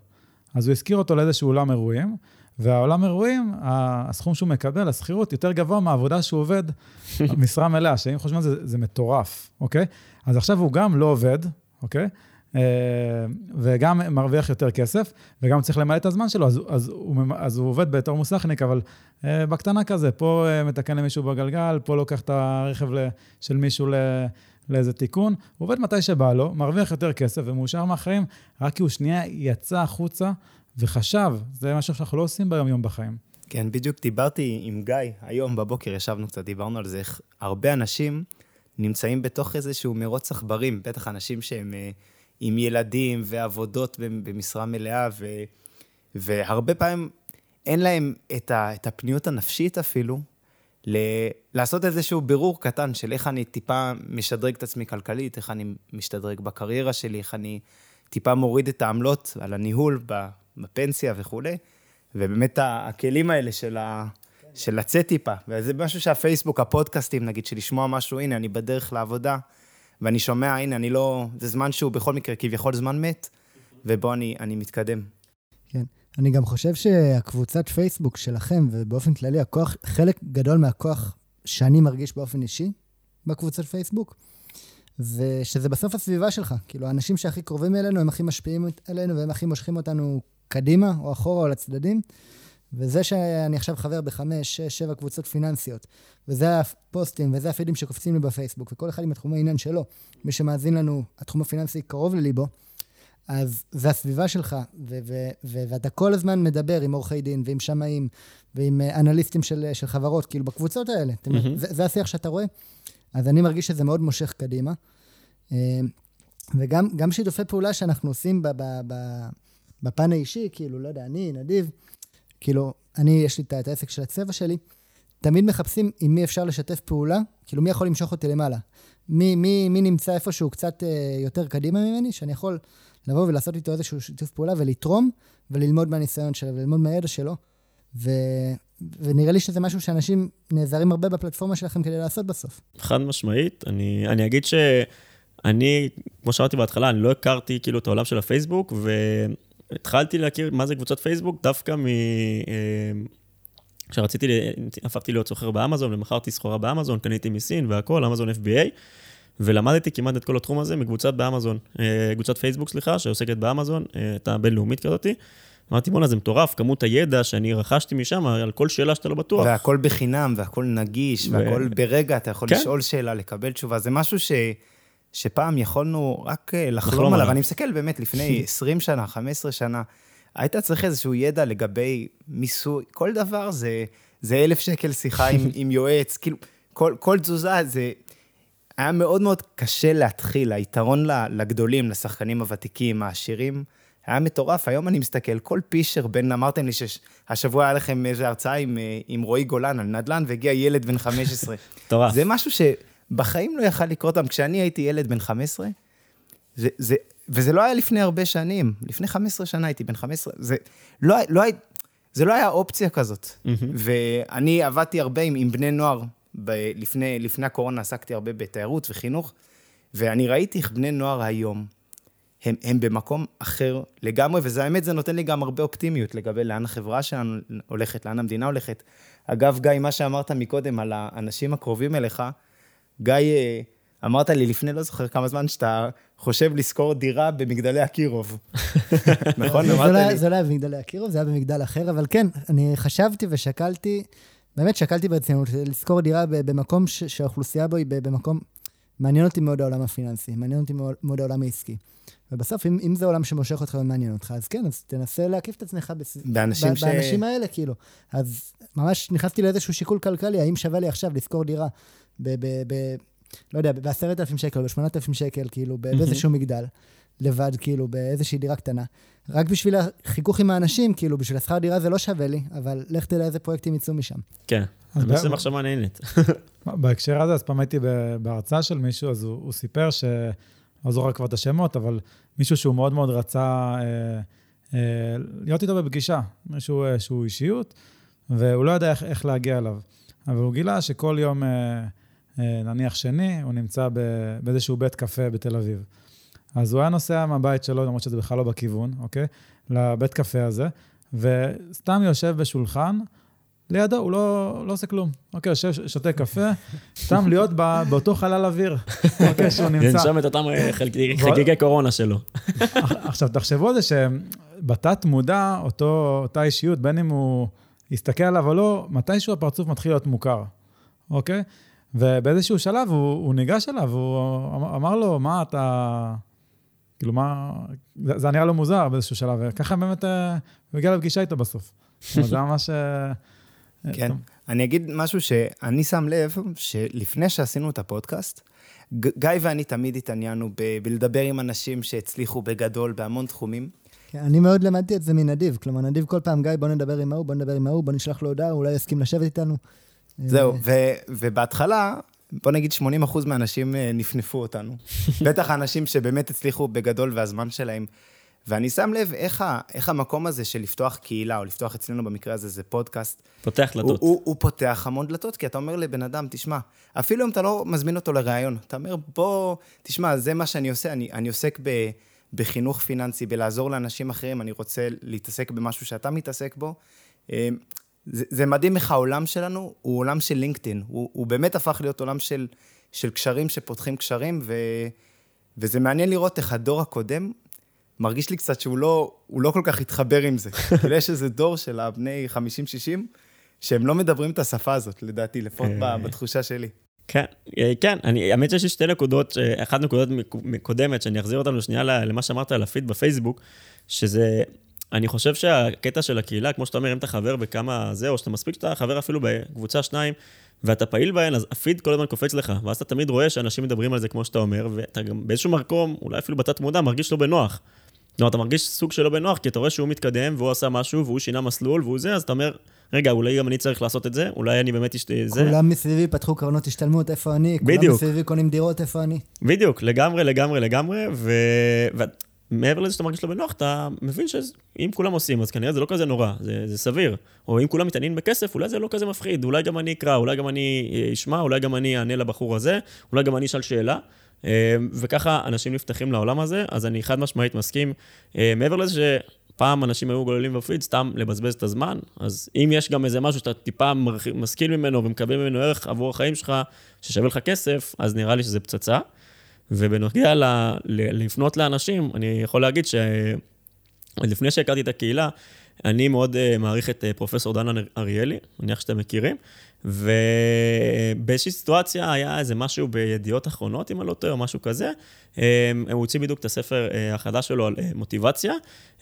Speaker 3: אז הוא השכיר אותו לאיזשהו אולם אירועים, והעולם אירועים, הסכום שהוא מקבל, השכירות, יותר גבוה מהעבודה שהוא עובד, [laughs] משרה מלאה, שאם חושבים על זה, זה מטורף, אוקיי? אז עכשיו הוא גם לא עובד, אוקיי? אה, וגם מרוויח יותר כסף, וגם צריך למלא את הזמן שלו, אז, אז, הוא, אז הוא עובד בתור מוסכניק, אבל אה, בקטנה כזה, פה אה, מתקן למישהו בגלגל, פה לוקח את הרכב של מישהו לאיזה תיקון, הוא עובד מתי שבא לו, מרוויח יותר כסף ומאושר מהחיים, רק כי הוא שנייה יצא החוצה וחשב, זה משהו שאנחנו לא עושים ביום-יום בחיים.
Speaker 2: כן, בדיוק דיברתי עם גיא, היום בבוקר ישבנו קצת, דיברנו על זה, איך הרבה אנשים נמצאים בתוך איזשהו מרוץ עכברים, בטח אנשים שהם אה, עם ילדים ועבודות במשרה מלאה, ו, והרבה פעמים אין להם את, ה, את הפניות הנפשית אפילו, ל... לעשות איזשהו בירור קטן של איך אני טיפה משדרג את עצמי כלכלית, איך אני משתדרג בקריירה שלי, איך אני טיפה מוריד את העמלות על הניהול בפנסיה וכולי. ובאמת הכלים האלה של, ה... של לצאת טיפה, וזה משהו שהפייסבוק, הפודקאסטים, נגיד, של לשמוע משהו, הנה, אני בדרך לעבודה, ואני שומע, הנה, אני לא... זה זמן שהוא בכל מקרה כביכול זמן מת, ובו אני, אני מתקדם.
Speaker 1: כן. אני גם חושב שהקבוצת פייסבוק שלכם, ובאופן כללי, הכוח, חלק גדול מהכוח שאני מרגיש באופן אישי בקבוצת פייסבוק, ושזה בסוף הסביבה שלך. כאילו, האנשים שהכי קרובים אלינו, הם הכי משפיעים עלינו, והם הכי מושכים אותנו קדימה, או אחורה, או לצדדים. וזה שאני עכשיו חבר בחמש, שש, שבע קבוצות פיננסיות, וזה הפוסטים, וזה הפידים שקופצים לי בפייסבוק, וכל אחד עם התחומי העניין שלו. מי שמאזין לנו, התחום הפיננסי קרוב לליבו, אז זה הסביבה שלך, ו- ו- ו- ואתה כל הזמן מדבר עם עורכי דין ועם שמאים ועם אה, אנליסטים של, של חברות, כאילו בקבוצות האלה. Mm-hmm. זה, זה השיח שאתה רואה. אז אני מרגיש שזה מאוד מושך קדימה. אה, וגם שיתופי פעולה שאנחנו עושים בפן האישי, כאילו, לא יודע, אני, נדיב, כאילו, אני, יש לי את העסק של הצבע שלי, תמיד מחפשים עם מי אפשר לשתף פעולה, כאילו, מי יכול למשוך אותי למעלה. מי, מי, מי נמצא איפשהו קצת אה, יותר קדימה ממני, שאני יכול לבוא ולעשות איתו איזשהו שיתוף פעולה ולתרום וללמוד מהניסיון שלו וללמוד מהידע שלו. ו... ונראה לי שזה משהו שאנשים נעזרים הרבה בפלטפורמה שלכם כדי לעשות בסוף.
Speaker 4: חד משמעית. אני, אני אגיד שאני, כמו שאמרתי בהתחלה, אני לא הכרתי כאילו את העולם של הפייסבוק, והתחלתי להכיר מה זה קבוצות פייסבוק דווקא מ... אה, כשרציתי, הפכתי להיות סוחר באמזון ומכרתי סחורה באמזון, קניתי מסין והכול, אמזון FBA. ולמדתי כמעט את כל התחום הזה מקבוצת באמזון, אה, קבוצת פייסבוק, סליחה, שעוסקת באמזון, אה, הייתה בינלאומית כזאתי. אמרתי, בואנה, זה מטורף, כמות הידע שאני רכשתי משם, על כל שאלה שאתה לא בטוח.
Speaker 2: והכל בחינם, והכל נגיש, ו... והכל ברגע, אתה יכול כן? לשאול שאלה, לקבל תשובה. זה משהו ש... שפעם יכולנו רק אה, לחלום עליו. אני מסתכל באמת, לפני [laughs] 20 שנה, 15 שנה, היית צריך איזשהו ידע לגבי מיסוי, כל דבר זה, זה אלף שקל שיחה עם, [laughs] עם יועץ, כאילו, כל, כל תזוזה זה... היה מאוד מאוד קשה להתחיל, היתרון לגדולים, לשחקנים הוותיקים, העשירים, היה מטורף. היום אני מסתכל, כל פישר בין, אמרתם לי שהשבוע היה לכם איזו הרצאה עם, אה, עם רועי גולן על נדל"ן, והגיע ילד בן 15.
Speaker 4: מטורף.
Speaker 2: זה משהו שבחיים לא יכל לקרות אותם. כשאני הייתי ילד בן 15, זה, זה, וזה לא היה לפני הרבה שנים, לפני 15 שנה הייתי בן 15, זה לא, לא, זה לא היה אופציה כזאת. Mm-hmm. ואני עבדתי הרבה עם, עם בני נוער ב- לפני, לפני הקורונה עסקתי הרבה בתיירות וחינוך, ואני ראיתי איך בני נוער היום, הם, הם במקום אחר לגמרי, וזה האמת, זה נותן לי גם הרבה אופטימיות לגבי לאן החברה שלנו הולכת, לאן המדינה הולכת. אגב, גיא, מה שאמרת מקודם על האנשים הקרובים אליך, גיא, אה, אמרת לי לפני, לא זוכר כמה זמן, שאתה חושב לשכור דירה במגדלי אקירוב. [laughs] נכון?
Speaker 1: אמרת לא לי. זה לא היה במגדלי אקירוב, זה היה במגדל אחר, אבל כן, אני חשבתי ושקלתי באמת שקלתי ברצינות לשכור דירה במקום שהאוכלוסייה בו היא במקום מעניין אותי מאוד העולם הפיננסי, מעניין אותי מאוד, מאוד העולם העסקי. ובסוף, אם, אם זה עולם שמושך אותך ומעניין אותך, אז כן, אז תנסה להקיף את עצמך בס...
Speaker 2: באנשים ש...
Speaker 1: באנשים האלה, כאילו. אז ממש נכנסתי לאיזשהו שיקול כלכלי, האם שווה לי עכשיו לשכור דירה ב... ב, ב לא יודע, ב-10,000 שקל, ב-8,000 שקל, כאילו, באיזשהו מגדל, לבד, כאילו, באיזושהי דירה קטנה. רק בשביל החיכוך עם האנשים, כאילו, בשביל השכר דירה זה לא שווה לי, אבל לך תדע איזה פרויקטים יצאו משם.
Speaker 4: כן, זה בעצם מחשבה מעניינת. [laughs]
Speaker 3: בהקשר הזה, אז פעם הייתי בהרצאה של מישהו, אז הוא, הוא סיפר ש... לא זוכר כבר את השמות, אבל מישהו שהוא מאוד מאוד רצה אה, אה, להיות איתו בפגישה, מישהו אה, שהוא אישיות, והוא לא ידע איך, איך להגיע אליו. אבל הוא גילה שכל יום, אה, אה, נניח שני, הוא נמצא באיזשהו בית קפה בתל אביב. אז הוא היה נוסע מהבית שלו, למרות שזה בכלל לא בכיוון, אוקיי? לבית קפה הזה, וסתם יושב בשולחן, לידו, הוא לא, לא עושה כלום. אוקיי, יושב, שותה קפה, סתם להיות בא, באותו חלל אוויר, אוקיי, שהוא נמצא.
Speaker 4: לנשום את אותם אה, חגיגי קורונה שלו.
Speaker 3: עכשיו, תחשבו על זה שבתת מודע, אותו, אותה אישיות, בין אם הוא יסתכל עליו או לא, מתישהו הפרצוף מתחיל להיות מוכר, אוקיי? ובאיזשהו שלב הוא, הוא ניגש אליו, הוא אמ-, אמר לו, מה אתה... כאילו, מה... זה, זה נראה לו מוזר באיזשהו שלב, וככה באמת אה, הוא הגיע לפגישה איתו בסוף. [laughs] זה ממש... אה,
Speaker 2: כן. אני אגיד משהו שאני שם לב, שלפני שעשינו את הפודקאסט, גיא ואני תמיד התעניינו ב- בלדבר עם אנשים שהצליחו בגדול בהמון תחומים.
Speaker 1: כן, אני מאוד למדתי את זה מנדיב. כלומר, נדיב כל פעם, גיא, בוא נדבר עם ההוא, בוא נדבר עם ההוא, בוא נשלח לו הודעה, אולי יסכים לשבת איתנו.
Speaker 2: זהו, ו- ובהתחלה, בוא נגיד 80% מהאנשים אה, נפנפו אותנו. [laughs] בטח האנשים שבאמת הצליחו בגדול והזמן שלהם ואני שם לב איך, ה, איך המקום הזה של לפתוח קהילה, או לפתוח אצלנו במקרה הזה, זה פודקאסט.
Speaker 4: פותח דלתות.
Speaker 2: הוא, הוא, הוא פותח המון דלתות, כי אתה אומר לבן אדם, תשמע, אפילו אם אתה לא מזמין אותו לראיון, אתה אומר, בוא, תשמע, זה מה שאני עושה, אני, אני עוסק ב, בחינוך פיננסי, בלעזור לאנשים אחרים, אני רוצה להתעסק במשהו שאתה מתעסק בו. אה, זה, זה מדהים איך העולם שלנו הוא עולם של לינקדאין, הוא, הוא באמת הפך להיות עולם של, של קשרים שפותחים קשרים, ו, וזה מעניין לראות איך הדור הקודם מרגיש לי קצת שהוא לא, לא כל כך התחבר עם זה. [laughs] כאילו יש איזה דור של הבני 50-60, שהם לא מדברים את השפה הזאת, לדעתי, לפחות אה. בתחושה שלי.
Speaker 4: כן, אה, כן, אני, האמת שיש לי שתי נקודות, אה, אחת נקודות מקודמת, שאני אחזיר אותנו שנייה למה שאמרת על הפיד בפייסבוק, שזה, אני חושב שהקטע של הקהילה, כמו שאתה אומר, אם אתה חבר בכמה זה, או שאתה מספיק שאתה חבר אפילו בקבוצה שניים, ואתה פעיל בהן, אז הפיד כל הזמן קופץ לך, ואז אתה תמיד רואה שאנשים מדברים על זה כמו שאתה אומר, ואתה גם באיזשהו מקום, אולי אפילו בתת מודע, מרגיש לא בנוח. לא, אתה מרגיש סוג שלא בנוח, כי אתה רואה שהוא מתקדם, והוא עשה משהו, והוא שינה מסלול, והוא זה, אז אתה אומר, רגע, אולי גם אני צריך לעשות את זה, אולי אני באמת אשת... זה.
Speaker 1: כולם מסביבי פתחו קרנות השתלמות, איפה אני? בדיוק. כולם מסביבי קונים דירות, איפה אני?
Speaker 4: בדיוק, לגמרי, לגמרי, לגמרי, ו... ומעבר לזה שאתה מרגיש לא בנוח, אתה מבין שאם כולם עושים, אז כנראה זה לא כזה נורא, זה, זה סביר. או אם כולם מתעניינים בכסף, אולי זה לא כזה מפחיד, אולי גם אני אקרא, אולי גם אני אשמע, אולי גם אני אענה לבחור הזה, אולי גם אני אשאל שאלה. אמ, וככה אנשים נפתחים לעולם הזה, אז אני חד משמעית מסכים. אמ, מעבר לזה שפעם אנשים היו גוללים בפיד סתם לבזבז את הזמן, אז אם יש גם איזה משהו שאתה טיפה משכיל ממנו ומקבל ממנו ערך עבור החיים שלך, ששווה לך כסף, אז נראה לי שזה פצצה. ובנוגע ל, ל, לפנות לאנשים, אני יכול להגיד שלפני שהכרתי את הקהילה, אני מאוד uh, מעריך את uh, פרופסור דנה אריאלי, מניח שאתם מכירים, ובאיזושהי סיטואציה היה איזה משהו בידיעות אחרונות, אם אני לא טועה, או משהו כזה. אמ, הוא הוציא בדיוק את הספר אה, החדש שלו על אה, מוטיבציה,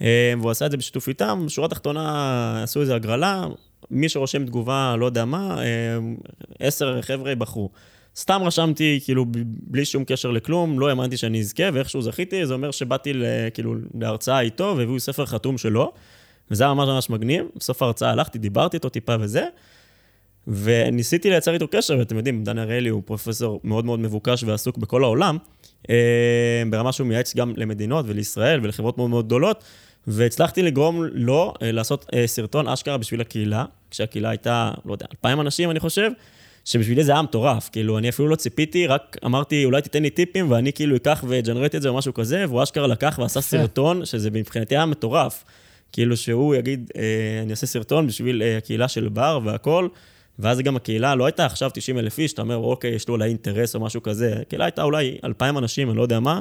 Speaker 4: אמ, והוא עשה את זה בשיתוף איתם. בשורה התחתונה עשו איזו הגרלה, מי שרושם תגובה, לא יודע מה, אמ, עשר חבר'ה בחרו. סתם רשמתי, כאילו, בלי שום קשר לכלום, לא האמנתי שאני אזכה, ואיכשהו זכיתי, זה אומר שבאתי, כאילו, להרצאה איתו, והביאו ספר חתום שלו, וזה היה ממש ממש מגניב. בסוף ההרצאה הלכתי, דיברתי איתו טיפה וזה. וניסיתי לייצר איתו קשר, ואתם יודעים, דן אראלי הוא פרופסור מאוד מאוד מבוקש ועסוק בכל העולם, אה, ברמה שהוא מייעץ גם למדינות ולישראל ולחברות מאוד מאוד גדולות, והצלחתי לגרום לו אה, לעשות אה, סרטון אשכרה בשביל הקהילה, כשהקהילה הייתה, לא יודע, אלפיים אנשים, אני חושב, שבשבילי זה היה מטורף, כאילו, אני אפילו לא ציפיתי, רק אמרתי, אולי תיתן לי טיפים, ואני כאילו אקח ואג'נרט את זה או משהו כזה, והוא אשכרה לקח ועשה סרטון, שזה מבחינתי היה מטורף. כאילו שהוא יגיד, אני אעשה סרטון בשביל הקהילה של בר והכל, ואז גם הקהילה לא הייתה עכשיו 90 אלף איש, אתה אומר, אוקיי, יש לו אולי אינטרס או משהו כזה. הקהילה הייתה אולי 2,000 אנשים, אני לא יודע מה,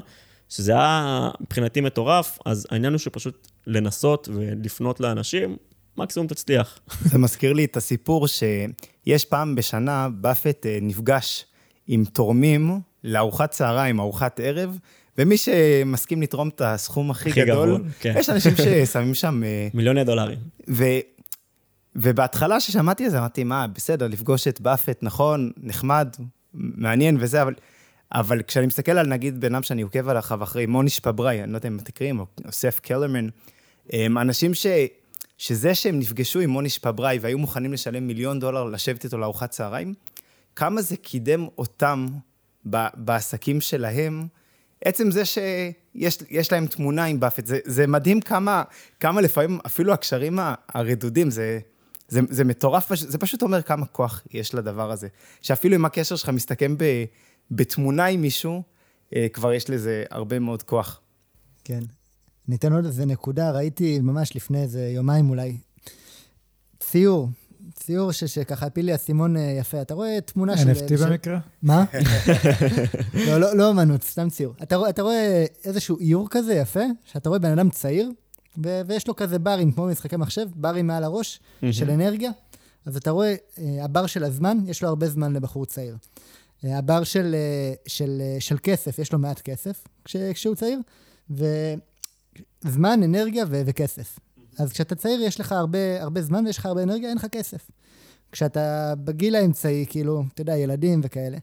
Speaker 4: שזה היה מבחינתי מטורף, אז העניין הוא שפשוט לנסות ולפנות לאנשים, מקסימום תצליח.
Speaker 2: זה מזכיר לי את הסיפור שיש פעם בשנה, באפט אה, נפגש עם תורמים לארוחת צהריים, ארוחת ערב, ומי שמסכים לתרום את הסכום הכי,
Speaker 4: הכי
Speaker 2: גדול,
Speaker 4: גבוה, כן.
Speaker 2: יש אנשים ששמים שם... אה,
Speaker 4: מיליוני דולרים.
Speaker 2: ו... ובהתחלה ששמעתי את זה, אמרתי, מה, בסדר, לפגוש את באפט, נכון, נחמד, מעניין וזה, אבל, אבל כשאני מסתכל על, נגיד, בן אדם שאני עוקב עליו אחרי מוניש פבראי, אני לא יודע אם אתם מכירים, או סף קלרמן, הם אנשים ש... שזה שהם נפגשו עם מוניש פבראי והיו מוכנים לשלם מיליון דולר לשבת איתו לארוחת צהריים, כמה זה קידם אותם. בעסקים שלהם, עצם זה שיש להם תמונה עם באפט, זה, זה מדהים כמה, כמה לפעמים אפילו הקשרים הרדודים, זה, זה, זה מטורף, זה פשוט אומר כמה כוח יש לדבר הזה. שאפילו אם הקשר שלך מסתכם ב, בתמונה עם מישהו, אה, כבר יש לזה הרבה מאוד כוח.
Speaker 1: כן. ניתן עוד איזה נקודה, ראיתי ממש לפני איזה יומיים אולי, ציור, ציור ש, שככה הפיל לי אסימון אה, יפה. אתה רואה תמונה של...
Speaker 3: NFT
Speaker 1: של...
Speaker 3: במקרה?
Speaker 1: מה? [laughs] לא, לא, לא אמנות, סתם ציור. אתה, רואה- אתה רואה איזשהו איור כזה יפה, שאתה רואה בן אדם צעיר, ו- ויש לו כזה ברים, כמו במשחקי מחשב, ברים מעל הראש, של אנרגיה. אז אתה רואה, אה, הבר של הזמן, יש לו הרבה זמן לבחור צעיר. אה, הבר של, אה, של, אה, של כסף, יש לו מעט כסף כש, כשהוא צעיר, וזמן, אנרגיה ו- וכסף. אז כשאתה צעיר, יש לך הרבה, הרבה זמן ויש לך הרבה אנרגיה, אין לך כסף. כשאתה בגיל האמצעי, כאילו, אתה יודע, ילדים וכאלה,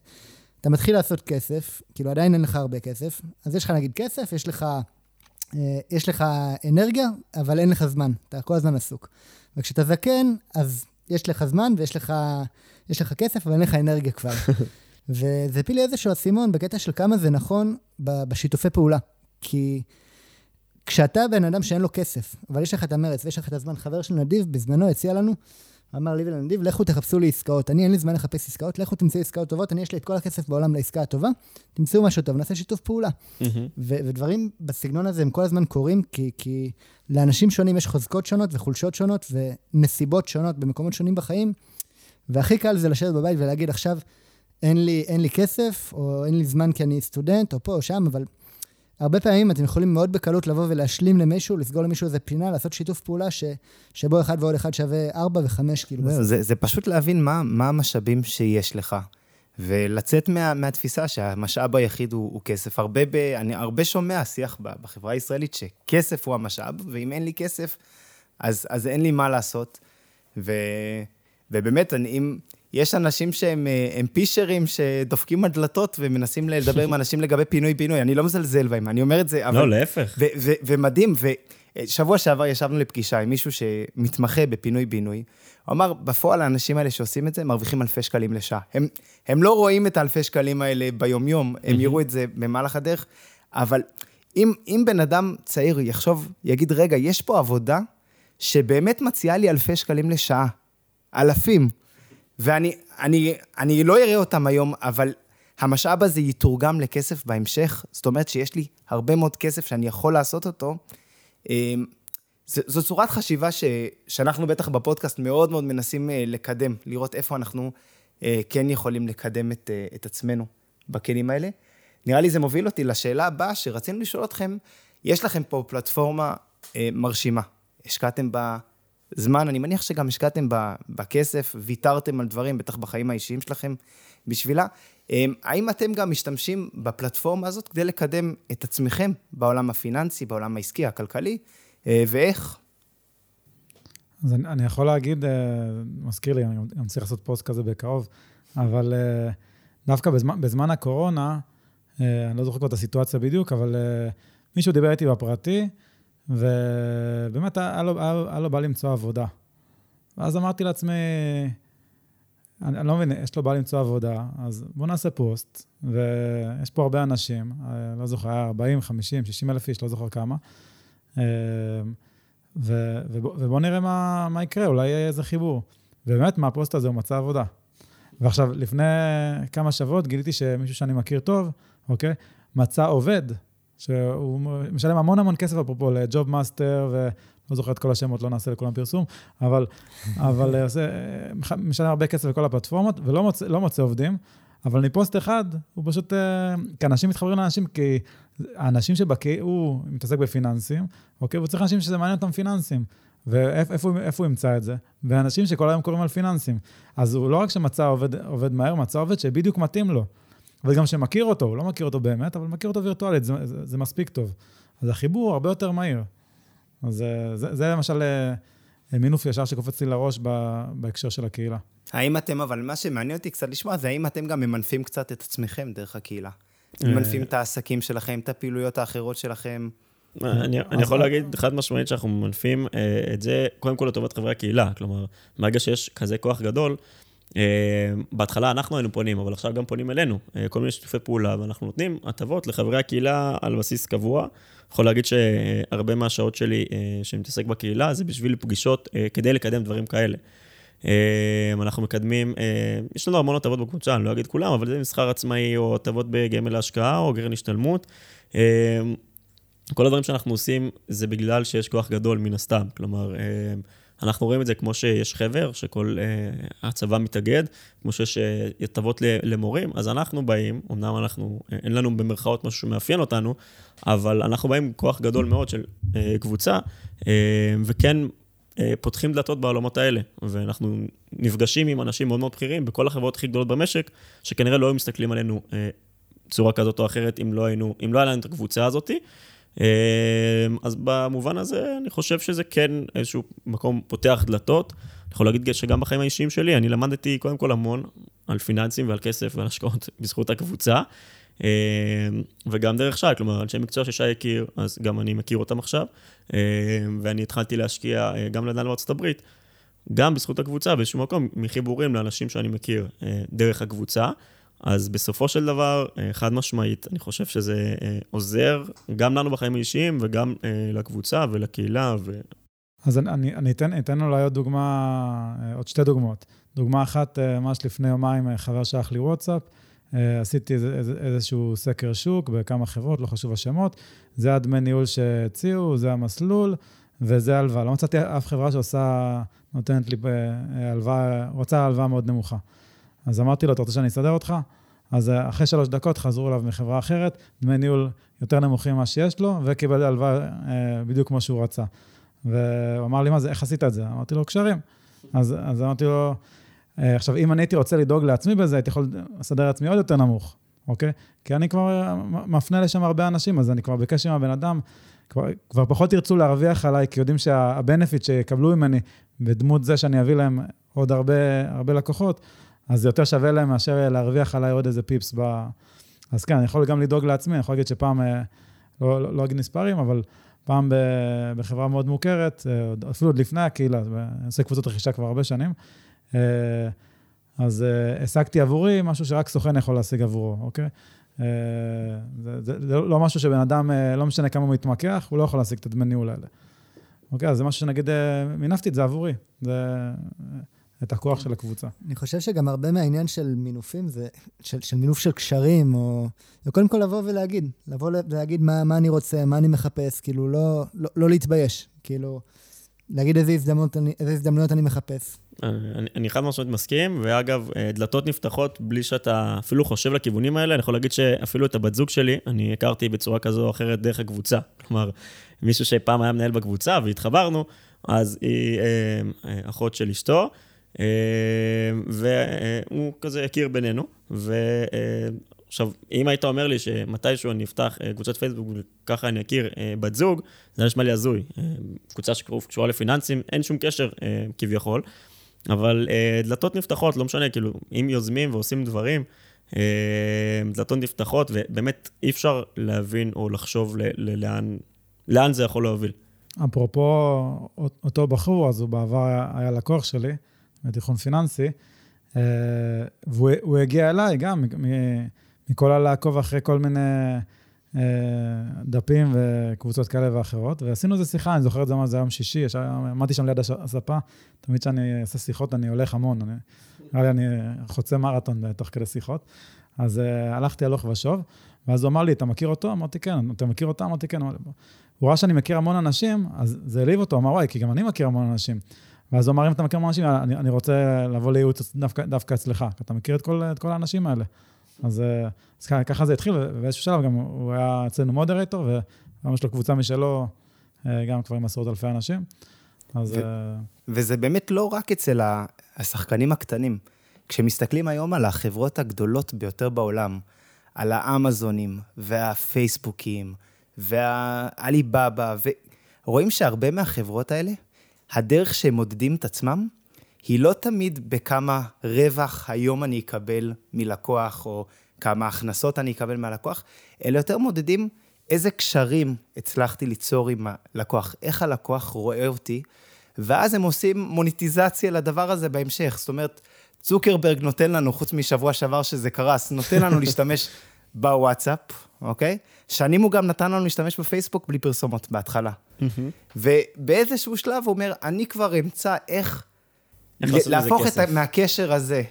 Speaker 1: אתה מתחיל לעשות כסף, כאילו עדיין אין לך הרבה כסף, אז יש לך נגיד כסף, יש לך, אה, יש לך אנרגיה, אבל אין לך זמן, אתה כל הזמן עסוק. וכשאתה זקן, אז יש לך זמן ויש לך, יש לך כסף, אבל אין לך אנרגיה כבר. [laughs] וזה הפיל לי איזשהו אסימון בקטע של כמה זה נכון ב- בשיתופי פעולה. כי כשאתה בן אדם שאין לו כסף, אבל יש לך את המרץ ויש לך את הזמן, חבר של נדיב בזמנו הציע לנו, אמר לי ולנדיב, לכו תחפשו לי עסקאות. אני, אין לי זמן לחפש עסקאות, לכו תמצאו עסקאות טובות, אני, יש לי את כל הכסף בעולם לעסקה הטובה, תמצאו משהו טוב, נעשה שיתוף פעולה.
Speaker 4: מהמם.
Speaker 1: ו- ודברים בסגנון הזה הם כל הזמן קורים, כי, כי לאנשים שונים יש חוזקות שונות וחולשות שונות ונסיבות שונות במקומות שונים בחיים, והכי קל זה לשבת בבית ולהגיד, עכשיו, אין לי, אין לי כסף, או אין לי זמן כי אני סטודנט, או פה או שם, אבל הרבה פעמים אתם יכולים מאוד בקלות לבוא ולהשלים למישהו, לסגור למישהו איזה פינה, לעשות שיתוף פעולה ש, שבו אחד ועוד אחד שווה ארבע וחמש, כאילו.
Speaker 2: זהו, זה, זה פשוט להבין מה, מה המשאבים שיש לך, ולצאת מה, מהתפיסה שהמשאב היחיד הוא, הוא כסף. הרבה, ב, אני הרבה שומע שיח ב- בחברה הישראלית שכסף הוא המשאב, ואם אין לי כסף, אז, אז אין לי מה לעשות. ו, ובאמת, אני, אם... יש אנשים שהם אה, הם פישרים שדופקים על דלתות ומנסים לדבר עם אנשים לגבי פינוי-בינוי. אני לא מזלזל בהם, אני אומר את זה, אבל...
Speaker 4: לא, להפך.
Speaker 2: ומדהים, ושבוע שעבר ישבנו לפגישה עם מישהו שמתמחה בפינוי-בינוי. הוא אמר, בפועל האנשים האלה שעושים את זה מרוויחים אלפי שקלים לשעה. הם, הם לא רואים את האלפי שקלים האלה ביומיום, הם יראו את זה במהלך הדרך, אבל אם, אם בן אדם צעיר יחשוב, יגיד, רגע, יש פה עבודה שבאמת מציעה לי אלפי שקלים לשעה, אלפים, ואני אני, אני לא אראה אותם היום, אבל המשאב הזה יתורגם לכסף בהמשך, זאת אומרת שיש לי הרבה מאוד כסף שאני יכול לעשות אותו. אמ, ז- זו צורת חשיבה ש, שאנחנו בטח בפודקאסט מאוד מאוד מנסים אה, לקדם, לראות איפה אנחנו אה, כן יכולים לקדם את, אה, את עצמנו בכלים האלה. נראה לי זה מוביל אותי לשאלה הבאה שרצינו לשאול אתכם, יש לכם פה פלטפורמה מרשימה, השקעתם בה זמן, אני מניח שגם השקעתם בכסף, ויתרתם על דברים, בטח בחיים האישיים שלכם, בשבילה. אה, האם אתם גם משתמשים בפלטפורמה הזאת כדי לקדם את עצמכם בעולם הפיננסי, בעולם העסקי, הכלכלי, אה, ואיך?
Speaker 3: אז אני, אני יכול להגיד, אה, מזכיר לי, אני גם- צריך לעשות פוסט כזה בקרוב, אבל אה, דווקא בזמן, בזמן הקורונה, אני לא זוכר כבר את הסיטואציה בדיוק, אבל מישהו דיבר איתי בפרטי, ובאמת היה לו, היה, היה לו בא למצוא עבודה. ואז אמרתי לעצמי, אני, אני לא מבין, יש לו בא למצוא עבודה, אז בואו נעשה פוסט, ויש פה הרבה אנשים, אה, לא זוכר, היה 40, 50, 60 אלף איש, לא זוכר כמה. אה, ו- ובוא, ובוא נראה מה, מה יקרה, אולי יהיה איזה חיבור. ובאמת, מהפוסט הזה הוא מצא עבודה. ועכשיו, לפני כמה שבועות גיליתי שמישהו שאני מכיר טוב, אוקיי, מצא עובד, שהוא משלם המון המון כסף, אפרופו, לג'וב מאסטר, ולא זוכר את כל השמות, לא נעשה לכולם פרסום, אבל, אבל אה, עושה, אה, משלם הרבה כסף לכל הפלטפורמות, ולא מוצא, לא מוצא עובדים. אבל מפוסט אחד, הוא פשוט, אה, כי אנשים מתחברים לאנשים, כי האנשים שבקיא, הוא מתעסק בפיננסים, אוקיי? והוא צריך אנשים שזה מעניין אותם פיננסים. ואיפה הוא- ימצא את זה? ואנשים שכל היום קוראים על פיננסים. אז הוא לא רק שמצא עובד, עובד מהר, מצא עובד שבדיוק מתאים לו. אבל גם שמכיר אותו, הוא לא מכיר אותו באמת, אבל מכיר אותו וירטואלית, זה, זה, זה מספיק טוב. אז החיבור הרבה יותר מהיר. אז אה, זה, זה למשל אה, מינוף ישר שקופץ לי לראש בהקשר של הקהילה.
Speaker 2: האם אתם, אבל מה שמעניין אותי קצת לשמוע, זה האם אתם גם ממנפים קצת את עצמכם דרך הקהילה? ממנפים את העסקים שלכם, את הפעילויות האחרות שלכם?
Speaker 4: אני, אני יכול להגיד חד משמעית שאנחנו ממנפים אה, את זה, קודם כל לטובת חברי הקהילה. כלומר, ברגע שיש כזה כוח גדול, אה, בהתחלה אנחנו היינו פונים, אבל עכשיו גם פונים אלינו, אה, כל מיני שיתופי פעולה, ואנחנו נותנים הטבות לחברי הקהילה על בסיס קבוע. יכול להגיד שהרבה מהשעות שלי שאני מתעסק בקהילה, זה בשביל פגישות כדי לקדם דברים כאלה. אנחנו מקדמים, יש לנו המון הטבות בקבוצה, אני לא אגיד כולם, אבל זה מסחר עצמאי, או הטבות בגמל להשקעה, או גרן השתלמות. כל הדברים שאנחנו עושים זה בגלל שיש כוח גדול מן הסתם. כלומר, אה, אנחנו רואים את זה כמו שיש חבר, שכל uh, הצבא מתאגד, כמו שיש uh, הטבות למורים, אז אנחנו באים, אמנם אנחנו, uh, אין לנו במרכאות משהו שמאפיין אותנו, אבל אנחנו באים עם כוח גדול מאוד של uh, קבוצה, uh, וכן uh, פותחים דלתות בעולמות האלה, ואנחנו נפגשים עם אנשים מאוד מאוד בכירים בכל החברות הכי גדולות במשק, שכנראה לא היו מסתכלים עלינו uh, צורה כזאת או אחרת אם לא היינו, אם לא היה לנו את הקבוצה הזאתי. אמ, אז במובן הזה, אני חושב שזה כן איזשהו מקום פותח דלתות. אני יכול להגיד שגם בחיים האישיים שלי, אני למדתי קודם כל המון על פיננסים ועל כסף ועל השקעות [laughs] בזכות הקבוצה. אמ, וגם דרך שי, כלומר, אנשי מקצוע ששי הכיר, אז גם אני מכיר אותם עכשיו. אמ, ואני התחלתי להשקיע אה, גם לדן בארצות הברית, גם בזכות הקבוצה, באיזשהו מקום, מחיבורים לאנשים שאני מכיר אה, דרך הקבוצה. אז בסופו של דבר, אה, חד משמעית, אני חושב שזה אה, עוזר גם לנו בחיים האישיים וגם אה, לקבוצה ולקהילה. ו...
Speaker 3: אז אני, אני אתן, אתן אולי עוד דוגמה, עוד שתי דוגמאות. דוגמה אחת, ממש לפני יומיים, חבר שלח לי וואטסאפ, עשיתי איזשהו סקר שוק בכמה חברות, לא חשוב השמות, זה הדמי ניהול שהציעו, זה המסלול, וזה הלוואה. לא מצאתי אף חברה שעושה, נותנת לי הלוואה, רוצה הלוואה מאוד נמוכה. אז אמרתי לו, אתה רוצה שאני אסדר אותך? אז אה, אחרי שלוש דקות חזרו אליו מחברה אחרת, דמי ניהול יותר נמוכים ממה שיש לו, וקיבל הלוואה אה, בדיוק כמו שהוא רצה. והוא אמר לי, מה זה, איך עשית את זה? אמרתי לו, קשרים. אז, אז אמרתי לו, אה, עכשיו, אם אני הייתי רוצה לדאוג לעצמי בזה, הייתי יכול לסדר לעצמי עוד יותר נמוך, אוקיי? כי אני כבר מפנה לשם הרבה אנשים, אז אני כבר בקשר עם הבן אדם, כבר, כבר פחות ירצו להרוויח עליי, כי יודעים שהבנפיט שיקבלו ממני, בדמות זה שאני אביא להם עוד הרבה, הרבה לקוחות, אז זה יותר שווה להם מאשר להרוויח עליי עוד איזה פיפס ב... אז כן, אני יכול גם לדאוג לעצמי, אני יכול להגיד שפעם, אה, לא, לא, לא אגיד מספרים, אבל פעם בחברה מאוד מוכרת, אה, אפילו עוד לפני הקהילה, אני עושה קבוצות רכישה כבר הרבה שנים, אה, אז השגתי עבורי משהו שרק סוכן יכול להשיג עבורו, אוקיי? זה, זה, זה לא משהו שבן אדם, לא משנה כמה הוא מתמקח, הוא לא יכול להשיג את הדמי ניהול האלה. אוקיי, אז זה משהו שנגיד, מינפתי את זה עבורי. זה... את הכוח של הקבוצה.
Speaker 1: אני חושב שגם הרבה מהעניין של מינופים, זה, של, של מינוף של קשרים, או... זה קודם כל לבוא ולהגיד, לבוא ולהגיד מה, מה אני רוצה, מה אני מחפש, כאילו, לא, לא, לא להתבייש, כאילו, להגיד איזה הזדמנות אני, איזה הזדמנויות אני מחפש.
Speaker 4: אני, אני חד משמעית מסכים, ואגב, אה, דלתות נפתחות בלי שאתה אפילו חושב לכיוונים האלה. אני יכול להגיד שאפילו את הבת זוג שלי, אני הכרתי בצורה כזו או אחרת דרך הקבוצה. כלומר, מישהו שפעם היה מנהל בקבוצה והתחברנו, אז היא אה, אה, אחות של אשתו. אה, והוא כזה הכיר בינינו, ועכשיו, אם היית אומר לי שמתישהו אני אפתח אה, קבוצת פייסבוק וככה אני אכיר אה, בת זוג, זה נשמע לי הזוי. קבוצה שקשורה לפיננסים, אין שום קשר כביכול, אבל דלתות נפתחות, לא משנה, כאילו, אם יוזמים ועושים דברים, דלתות נפתחות, ובאמת אי אפשר להבין או לחשוב לאן, לאן זה יכול להוביל.
Speaker 3: אפרופו אותו בחור, אז הוא בעבר היה לקוח שלי. בתיכון פיננסי, אה, והוא הגיע אליי גם מכל הלעקוב אחרי כל מיני אה, דפים וקבוצות כאלה ואחרות, ועשינו איזה שיחה, אני זוכר את זה, זה היום שישי, עמדתי שם ליד הספה, תמיד כשאני עושה שיחות אני הולך המון, נראה לי אני חוצה מרתון תוך כדי שיחות. אז uh, הלכתי הלוך ושוב, ואז הוא אמר לי, אתה מכיר אותו? אמרתי, כן. אתה מכיר אותה? אמרתי, כן. הוא ראה שאני מכיר המון אנשים, אז זה העליב אותו, אמר, וואי, כי גם אני מכיר המון אנשים. ואז הוא אמר, אם אתה מכיר אנשים, אני, אני רוצה לבוא לייעוץ דווקא, דווקא אצלך, כי אתה מכיר את כל, את כל האנשים האלה. אז, אה, אז ככה זה התחיל, ובאיזשהו שלב גם הוא היה אצלנו מודרטור, וגם יש לו קבוצה משלו, אה, גם כבר עם עשרות אלפי אנשים. אז... ו-
Speaker 2: אה, וזה באמת לא רק אצל השחקנים הקטנים. כשמסתכלים היום על החברות הגדולות ביותר בעולם, על האמזונים והפייסבוקים והעליבאבא, ורואים שהרבה מהחברות האלה, הדרך שהם מודדים את עצמם, היא לא תמיד בכמה רווח היום אני אקבל מלקוח, או כמה הכנסות אני אקבל מהלקוח, אלא יותר מודדים איזה קשרים הצלחתי ליצור עם הלקוח, איך הלקוח רואה אותי, ואז הם עושים מוניטיזציה לדבר הזה בהמשך. זאת אומרת, צוקרברג נותן לנו, חוץ משבוע שעבר שזה קרס, נותן לנו להשתמש בוואטסאפ, אוקיי? שנים הוא גם נתן לנו להשתמש בפייסבוק בלי פרסומות בהתחלה. ובאיזשהו שלב הוא אומר, אני כבר אמצא איך,
Speaker 4: איך
Speaker 2: להפוך את, מהקשר הזה.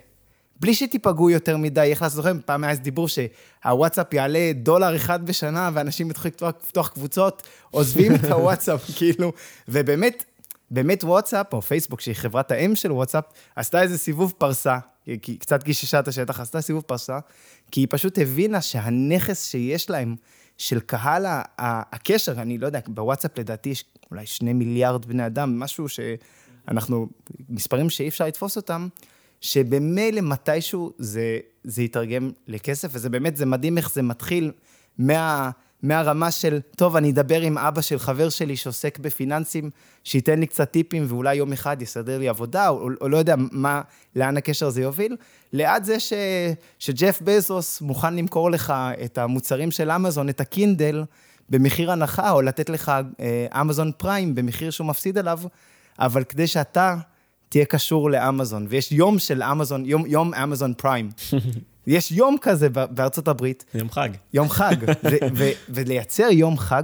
Speaker 2: בלי שתיפגעו יותר מדי, איך לעשות לכם, פעם היה איזה דיבור שהוואטסאפ יעלה דולר אחד בשנה, ואנשים יתחילו לפתוח קבוצות, עוזבים את הוואטסאפ, [laughs] כאילו, ובאמת, באמת וואטסאפ, או פייסבוק, שהיא חברת האם של וואטסאפ, עשתה איזה סיבוב פרסה, כי קצת גיששה את השטח, עשתה סיבוב פרסה, כי היא פשוט הבינה שהנכס שיש להם, של קהל הקשר, אני לא יודע, בוואטסאפ לדעתי יש אולי שני מיליארד בני אדם, משהו שאנחנו, מספרים שאי אפשר לתפוס אותם, שבמילא מתישהו זה, זה יתרגם לכסף, וזה באמת, זה מדהים איך זה מתחיל מה, מהרמה של, טוב, אני אדבר עם אבא של חבר שלי שעוסק בפיננסים, שייתן לי קצת טיפים ואולי יום אחד יסדר לי עבודה, או, או לא יודע מה, לאן הקשר הזה יוביל, ליד זה ש, שג'ף בזוס מוכן למכור לך את המוצרים של אמזון, את הקינדל, במחיר הנחה, או לתת לך אמזון אה, פריים במחיר שהוא מפסיד עליו, אבל כדי שאתה תהיה קשור לאמזון, ויש יום של אמזון, יום, יום אמזון פריים. [laughs] יש יום כזה בארצות הברית.
Speaker 4: יום חג.
Speaker 2: יום חג. ולייצר יום חג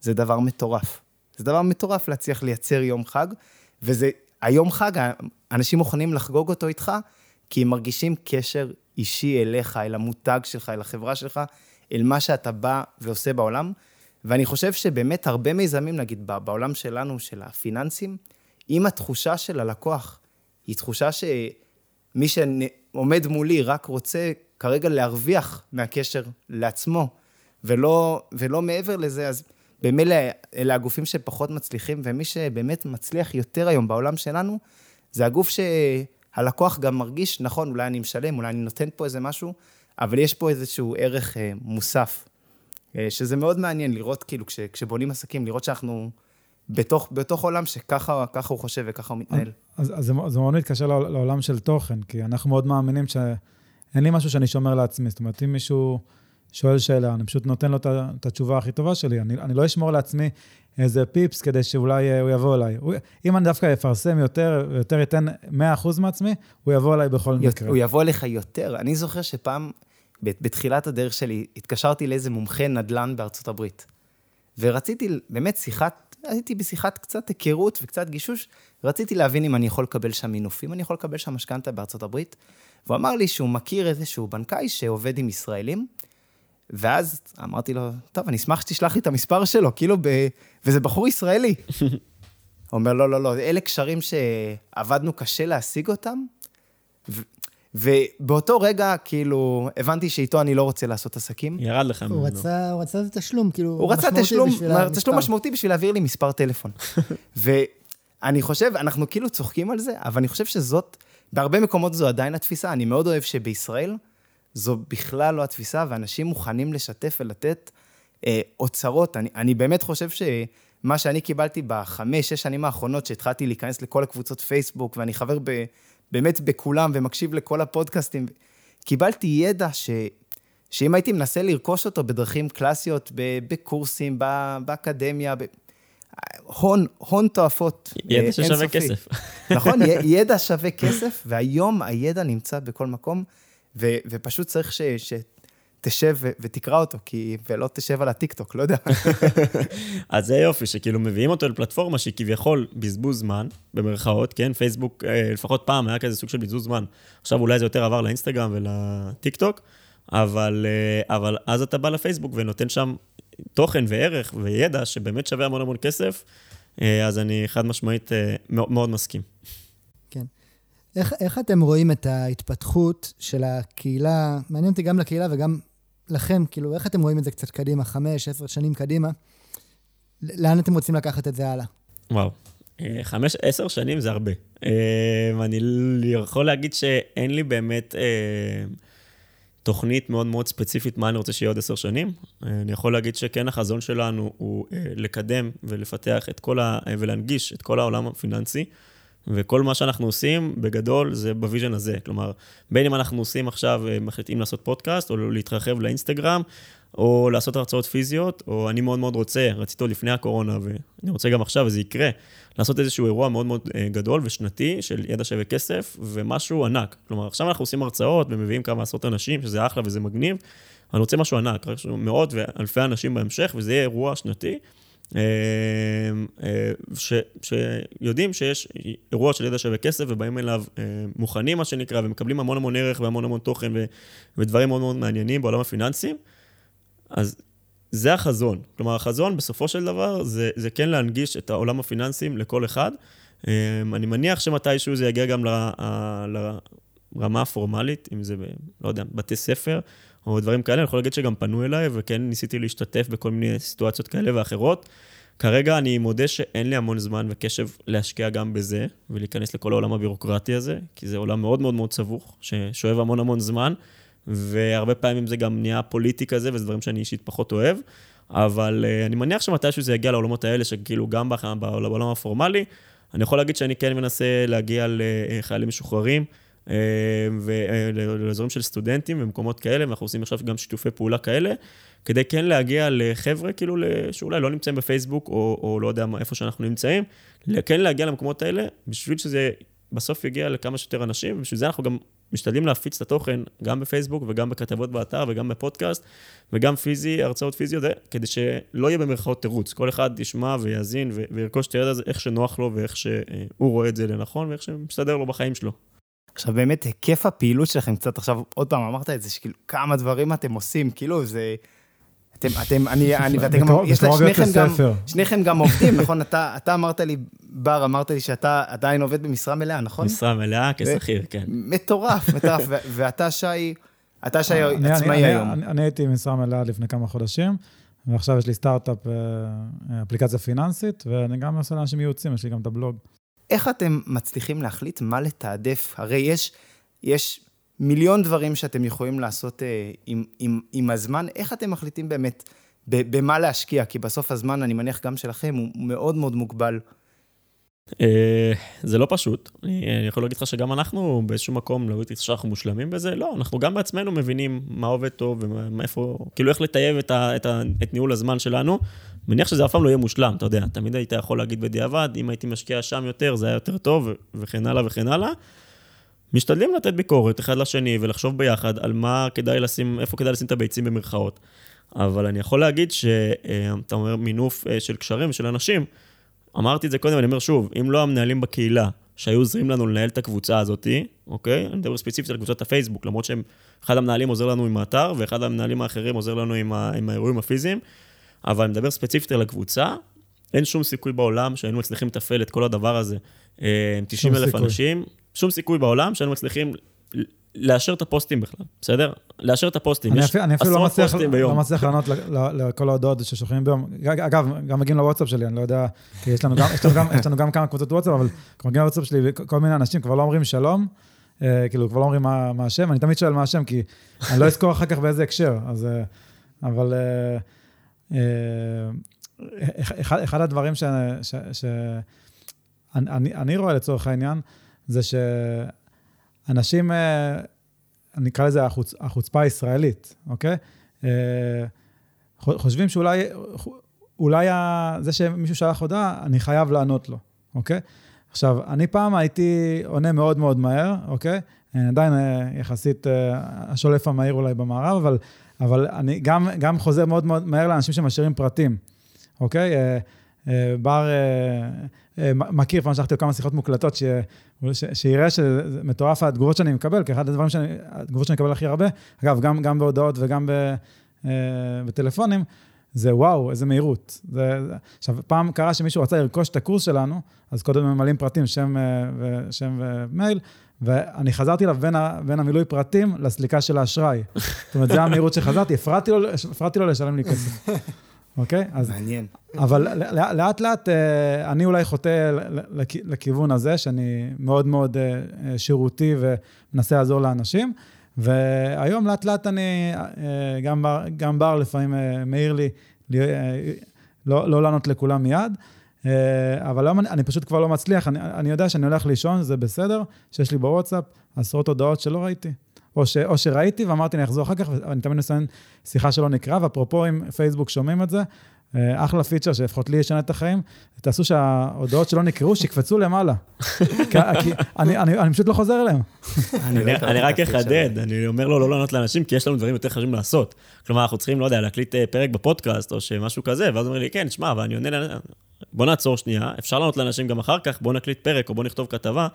Speaker 2: זה דבר מטורף. זה דבר מטורף להצליח לייצר יום חג, וזה, היום חג, אנשים מוכנים לחגוג אותו איתך, כי הם מרגישים קשר אישי אליך, אל המותג שלך, אל החברה שלך, אל מה שאתה בא ועושה בעולם. ואני חושב שבאמת הרבה מיזמים, נגיד, בעולם שלנו, של הפיננסים, אם התחושה של הלקוח היא תחושה שמי שעומד מולי רק רוצה כרגע להרוויח מהקשר לעצמו, ולא, ולא מעבר לזה, אז במילא אלה הגופים שפחות מצליחים, ומי שבאמת מצליח יותר היום בעולם שלנו, זה הגוף שהלקוח גם מרגיש, נכון, אולי אני משלם, אולי אני נותן פה איזה משהו, אבל יש פה איזשהו ערך אה, מוסף, אה, שזה מאוד מעניין לראות, כאילו, כש, כשבונים עסקים, לראות שאנחנו בתוך, בתוך עולם שככה הוא חושב וככה הוא מתנהל.
Speaker 3: אז, אז זה, זה מאוד מתקשר לעולם של תוכן, כי אנחנו מאוד מאמינים שאין לי משהו שאני שומר לעצמי. זאת אומרת, אם מישהו שואל שאלה, אני פשוט נותן לו את התשובה הכי טובה שלי. אני, אני לא אשמור לעצמי איזה פיפס כדי שאולי אה, הוא יבוא אליי. הוא, אם אני דווקא אפרסם יותר, יותר ייתן 100% מעצמי, הוא יבוא אליי בכל מקרה.
Speaker 2: הוא יבוא אליך יותר. אני זוכר שפעם, בתחילת הדרך שלי, התקשרתי לאיזה מומחה נדל"ן בארצות הברית. ורציתי באמת שיחת הייתי בשיחת קצת היכרות וקצת גישוש, רציתי להבין אם אני יכול לקבל שם מינופים, אני יכול לקבל שם משכנתה בארצות הברית. והוא אמר לי שהוא מכיר איזשהו בנקאי שעובד עם ישראלים, ואז אמרתי לו, טוב, אני אשמח שתשלח לי את המספר שלו, כאילו, ב... וזה בחור ישראלי. [laughs] אומר, לא, לא, לא, אלה קשרים שעבדנו קשה להשיג אותם, ו... ובאותו רגע, כאילו, הבנתי שאיתו אני לא רוצה לעשות עסקים.
Speaker 4: ירד לך
Speaker 1: ממנו. הוא רצה, הוא רצה תשלום, כאילו,
Speaker 2: הוא רצה תשלום, תשלום משמעותי בשביל להעביר לי מספר טלפון. [laughs] ואני חושב, אנחנו כאילו צוחקים על זה, אבל אני חושב שזאת, בהרבה מקומות זו עדיין התפיסה. אני מאוד אוהב שבישראל זו בכלל לא התפיסה, ואנשים מוכנים לשתף ולתת אה, אוצרות. אני, אני באמת חושב שמה שאני קיבלתי בחמש, שש שנים האחרונות, שהתחלתי להיכנס לכל הקבוצות פייסבוק, ואני חבר ב... באמת בכולם ומקשיב לכל הפודקאסטים. קיבלתי ידע ש... שאם הייתי מנסה לרכוש אותו בדרכים קלאסיות, בקורסים, באקדמיה, ב... הון, הון תועפות.
Speaker 4: ידע ששווה כסף.
Speaker 2: נכון, [laughs] ידע שווה כסף, והיום הידע נמצא בכל מקום, ו, ופשוט צריך ש, ש, תשב ותקרא אותו, כי, ולא תשב על הטיקטוק, לא יודע. [laughs]
Speaker 4: אז זה יופי, שכאילו מביאים אותו לפלטפורמה שהיא כביכול בזבוז זמן, במרכאות, כן? פייסבוק, אה, לפחות פעם היה כזה סוג של בזבוז זמן. עכשיו אולי זה יותר עבר לאינסטגרם ולטיקטוק, אבל, אה, אבל אז אתה בא לפייסבוק ונותן שם תוכן וערך וידע שבאמת שווה המון המון כסף, אה, אז אני חד משמעית מאוד מסכים.
Speaker 1: איך, איך אתם רואים את ההתפתחות של הקהילה, מעניין אותי גם לקהילה וגם לכם, כאילו, איך אתם רואים את זה קצת קדימה, חמש, עשר שנים קדימה? לאן אתם רוצים לקחת את זה הלאה?
Speaker 4: וואו. אה, חמש, עשר שנים זה הרבה. אה, אני יכול להגיד שאין לי באמת אה, תוכנית מאוד מאוד ספציפית, מה אני רוצה שיהיה עוד עשר שנים. אני יכול להגיד שכן, החזון שלנו הוא לקדם ולפתח את כל ה... ולהנגיש את כל העולם הפיננסי. וכל מה שאנחנו עושים, בגדול, זה ב vision הזה. כלומר, בין אם אנחנו עושים עכשיו, מחליטים לעשות פודקאסט, או להתרחב לאינסטגרם, או לעשות הרצאות פיזיות, או אני מאוד מאוד רוצה, רציתי עוד לפני הקורונה, ואני רוצה גם עכשיו, וזה יקרה, לעשות איזשהו אירוע מאוד מאוד אה, גדול ושנתי של ידע שווה כסף, ומשהו ענק. כלומר, עכשיו אנחנו עושים הרצאות ומביאים כמה עשרות אנשים, שזה אחלה וזה מגניב, אני רוצה משהו ענק, רק מאות ואלפי אנשים בהמשך, וזה יהיה אירוע שנתי. אה, אה, ש, שיודעים שיש אירוע של ידע שווה כסף ובאים אליו מוכנים, מה שנקרא, ומקבלים המון המון ערך והמון המון תוכן ודברים מאוד מאוד מעניינים בעולם הפיננסים. אז זה החזון. כלומר, החזון בסופו של דבר זה, זה כן להנגיש את העולם הפיננסים לכל אחד. אני מניח שמתישהו זה יגיע גם לרמה הפורמלית, אם זה, ב, לא יודע, בתי ספר או דברים כאלה. אני יכול להגיד שגם פנו אליי, וכן ניסיתי להשתתף בכל מיני סיטואציות כאלה ואחרות. כרגע אני מודה שאין לי המון זמן וקשב להשקיע גם בזה, ולהיכנס לכל העולם הבירוקרטי הזה, כי זה עולם מאוד מאוד מאוד סבוך, ששואב המון המון זמן. והרבה פעמים זה גם נהיה פוליטי כזה, וזה דברים שאני אישית פחות אוהב. אבל uh, אני מניח שמתישהו זה יגיע לעולמות האלה, שכאילו גם בעולם הפורמלי, אני יכול להגיד שאני כן מנסה להגיע לחיילים משוחררים. Uh, ולאזורים של סטודנטים ומקומות כאלה, ואנחנו עושים עכשיו גם שיתופי פעולה כאלה, כדי כן להגיע לחבר'ה, כאילו, שאולי לא נמצאים בפייסבוק, או, או לא יודע איפה שאנחנו נמצאים, כן להגיע למקומות האלה, בשביל שזה בסוף יגיע לכמה שיותר אנשים, ובשביל זה אנחנו גם משתדלים להפיץ את התוכן גם בפייסבוק וגם בכתבות באתר וגם בפודקאסט וגם פיזי, הרצאות פיזיות, כדי שלא יהיה במרכאות תירוץ. כל אחד ישמע ויאזין וירכוש את הידע הזה איך שנוח לו ואיך שהוא רואה את זה לנכון ואיך שמסתדר לו בחיים שלו.
Speaker 2: עכשיו באמת היקף הפעילות שלכם קצת עכשיו עוד פעם אמרת את זה שכאילו כמה דברים אתם עושים כאילו זה אתם, אתם, אני, אני, ואתם גם, יש לה, שניכם גם, שניכם גם עובדים, נכון? אתה, אתה אמרת לי, בר, אמרת לי שאתה עדיין עובד במשרה מלאה, נכון?
Speaker 4: משרה מלאה כשכיר, כן.
Speaker 2: מטורף, מטורף, ואתה שי, אתה שי עצמאי היום.
Speaker 3: אני הייתי במשרה מלאה לפני כמה חודשים, ועכשיו יש לי סטארט-אפ, אה, אפליקציה פיננסית, ואני גם עושה לאנשים ייעוצים, יש לי גם את הבלוג.
Speaker 2: איך אתם מצליחים להחליט מה לתעדף? הרי יש, יש מיליון דברים שאתם יכולים לעשות אה, עם, עם, עם הזמן. איך אתם מחליטים באמת במה להשקיע? כי בסוף הזמן, אני מניח גם שלכם, הוא מאוד מאוד מוגבל.
Speaker 4: אה, זה לא פשוט. אני יכול להגיד לך שגם אנחנו באיזשהו מקום, לא הייתי שאנחנו מושלמים בזה, לא, אנחנו גם בעצמנו מבינים מה עובד טוב ומאיפה, כאילו איך לטייב את, ה, את, ה, את ניהול הזמן שלנו. מניח שזה אף פעם לא יהיה מושלם, אתה יודע, תמיד היית יכול להגיד בדיעבד, אם הייתי משקיע שם יותר, זה היה יותר טוב, וכן הלאה וכן הלאה. משתדלים לתת ביקורת אחד לשני ולחשוב ביחד על מה כדאי לשים, איפה כדאי לשים את הביצים במרכאות. אבל אני יכול להגיד שאתה אומר מינוף אה, של קשרים ושל אנשים, אמרתי את זה קודם, אני אומר שוב, אם לא המנהלים בקהילה שהיו עוזרים לנו לנהל את הקבוצה הזאת, אוקיי? אני מדבר ספציפית על קבוצת הפייסבוק, למרות שאחד המנהלים עוזר לנו עם האתר, ואחד המנהלים האחרים עוזר לנו עם, ה, עם האירועים הפיזיים, אבל אני מדבר ספציפית על הקבוצה, אין שום סיכוי בעולם שהיינו מצליחים לתפעל את כל הדבר הזה. 90 אה, אלף אנשים, שום סיכוי בעולם שהיינו מצליחים לאשר את הפוסטים בכלל, בסדר? לאשר את הפוסטים.
Speaker 3: אני, אפילו, אני אפילו לא מצליח, לא מצליח לענות לכל ההודעות ששולחים ביום. אגב, גם מגיעים לוואטסאפ שלי, אני לא יודע, כי יש לנו גם, יש לנו גם, יש לנו גם כמה קבוצות וואטסאפ, אבל מגיעים לוואטסאפ שלי, כל מיני אנשים כבר לא אומרים שלום, אה, כאילו, כבר לא אומרים מה, מה השם, אני תמיד שואל מה השם, כי אני לא אזכור אחר כך באיזה הקשר, אז... אה, אבל... אה, אחד, אחד הדברים שאני רואה לצורך העניין, זה שאנשים, אה, אני אקרא לזה החוצ, החוצפה הישראלית, אוקיי? אה, חושבים שאולי אולי זה שמישהו שלח הודעה, אני חייב לענות לו, אוקיי? עכשיו, אני פעם הייתי עונה מאוד מאוד מהר, אוקיי? עדיין יחסית השולף המהיר אולי במערב, אבל, אבל אני גם, גם חוזר מאוד מאוד מהר לאנשים שמשאירים פרטים, אוקיי? בר מכיר, פעם שלחתי לו כמה שיחות מוקלטות, שיראה שזה מטורף התגובות שאני מקבל, כי אחד הדברים שאני, התגובות שאני מקבל הכי הרבה, אגב, גם, גם בהודעות וגם ב, אה, בטלפונים, זה וואו, איזה מהירות. זה, עכשיו, פעם קרה שמישהו רצה לרכוש את הקורס שלנו, אז קודם ממלאים פרטים, שם, אה, ושם ומייל, ואני חזרתי אליו בין, בין המילוי פרטים לסליקה של האשראי. זאת אומרת, זו המהירות שחזרתי, הפרעתי לו, הפרעתי לו לשלם לי כסף. אוקיי?
Speaker 2: אז... מעניין.
Speaker 3: אבל לאט לאט אה, אני אולי חוטא לכיוון הזה, שאני מאוד מאוד אה, שירותי ומנסה לעזור לאנשים, והיום לאט לאט אני, אה, גם בר, גם בר לפעמים אה, מעיר לי, אה, לא, לא לענות לכולם מיד, אבל היום אני, אני פשוט כבר לא מצליח, אני, אני יודע שאני הולך לישון, זה בסדר, שיש לי בוואטסאפ עשרות הודעות שלא ראיתי. או, ש, או שראיתי ואמרתי, אני אחזור אחר כך, ואני תמיד מסיים שיחה שלא נקרא, ואפרופו, אם פייסבוק שומעים את זה, אחלה פיצ'ר שלפחות לי ישנה את החיים, תעשו שההודעות שלא נקראו, שיקפצו למעלה. [laughs] כי אני, אני, אני פשוט לא חוזר אליהם.
Speaker 4: אני רק אחדד, אני אומר לו לא לענות לאנשים, כי יש לנו דברים יותר חשובים לעשות. כלומר, אנחנו צריכים, לא יודע, להקליט אה, פרק בפודקאסט, או שמשהו כזה, ואז אומר לי, כן, שמע, אבל אני עונה, בוא נעצור שנייה, אפשר לענות לאנשים גם אחר כך, בוא נקליט פרק, או בוא נכתוב כתבה,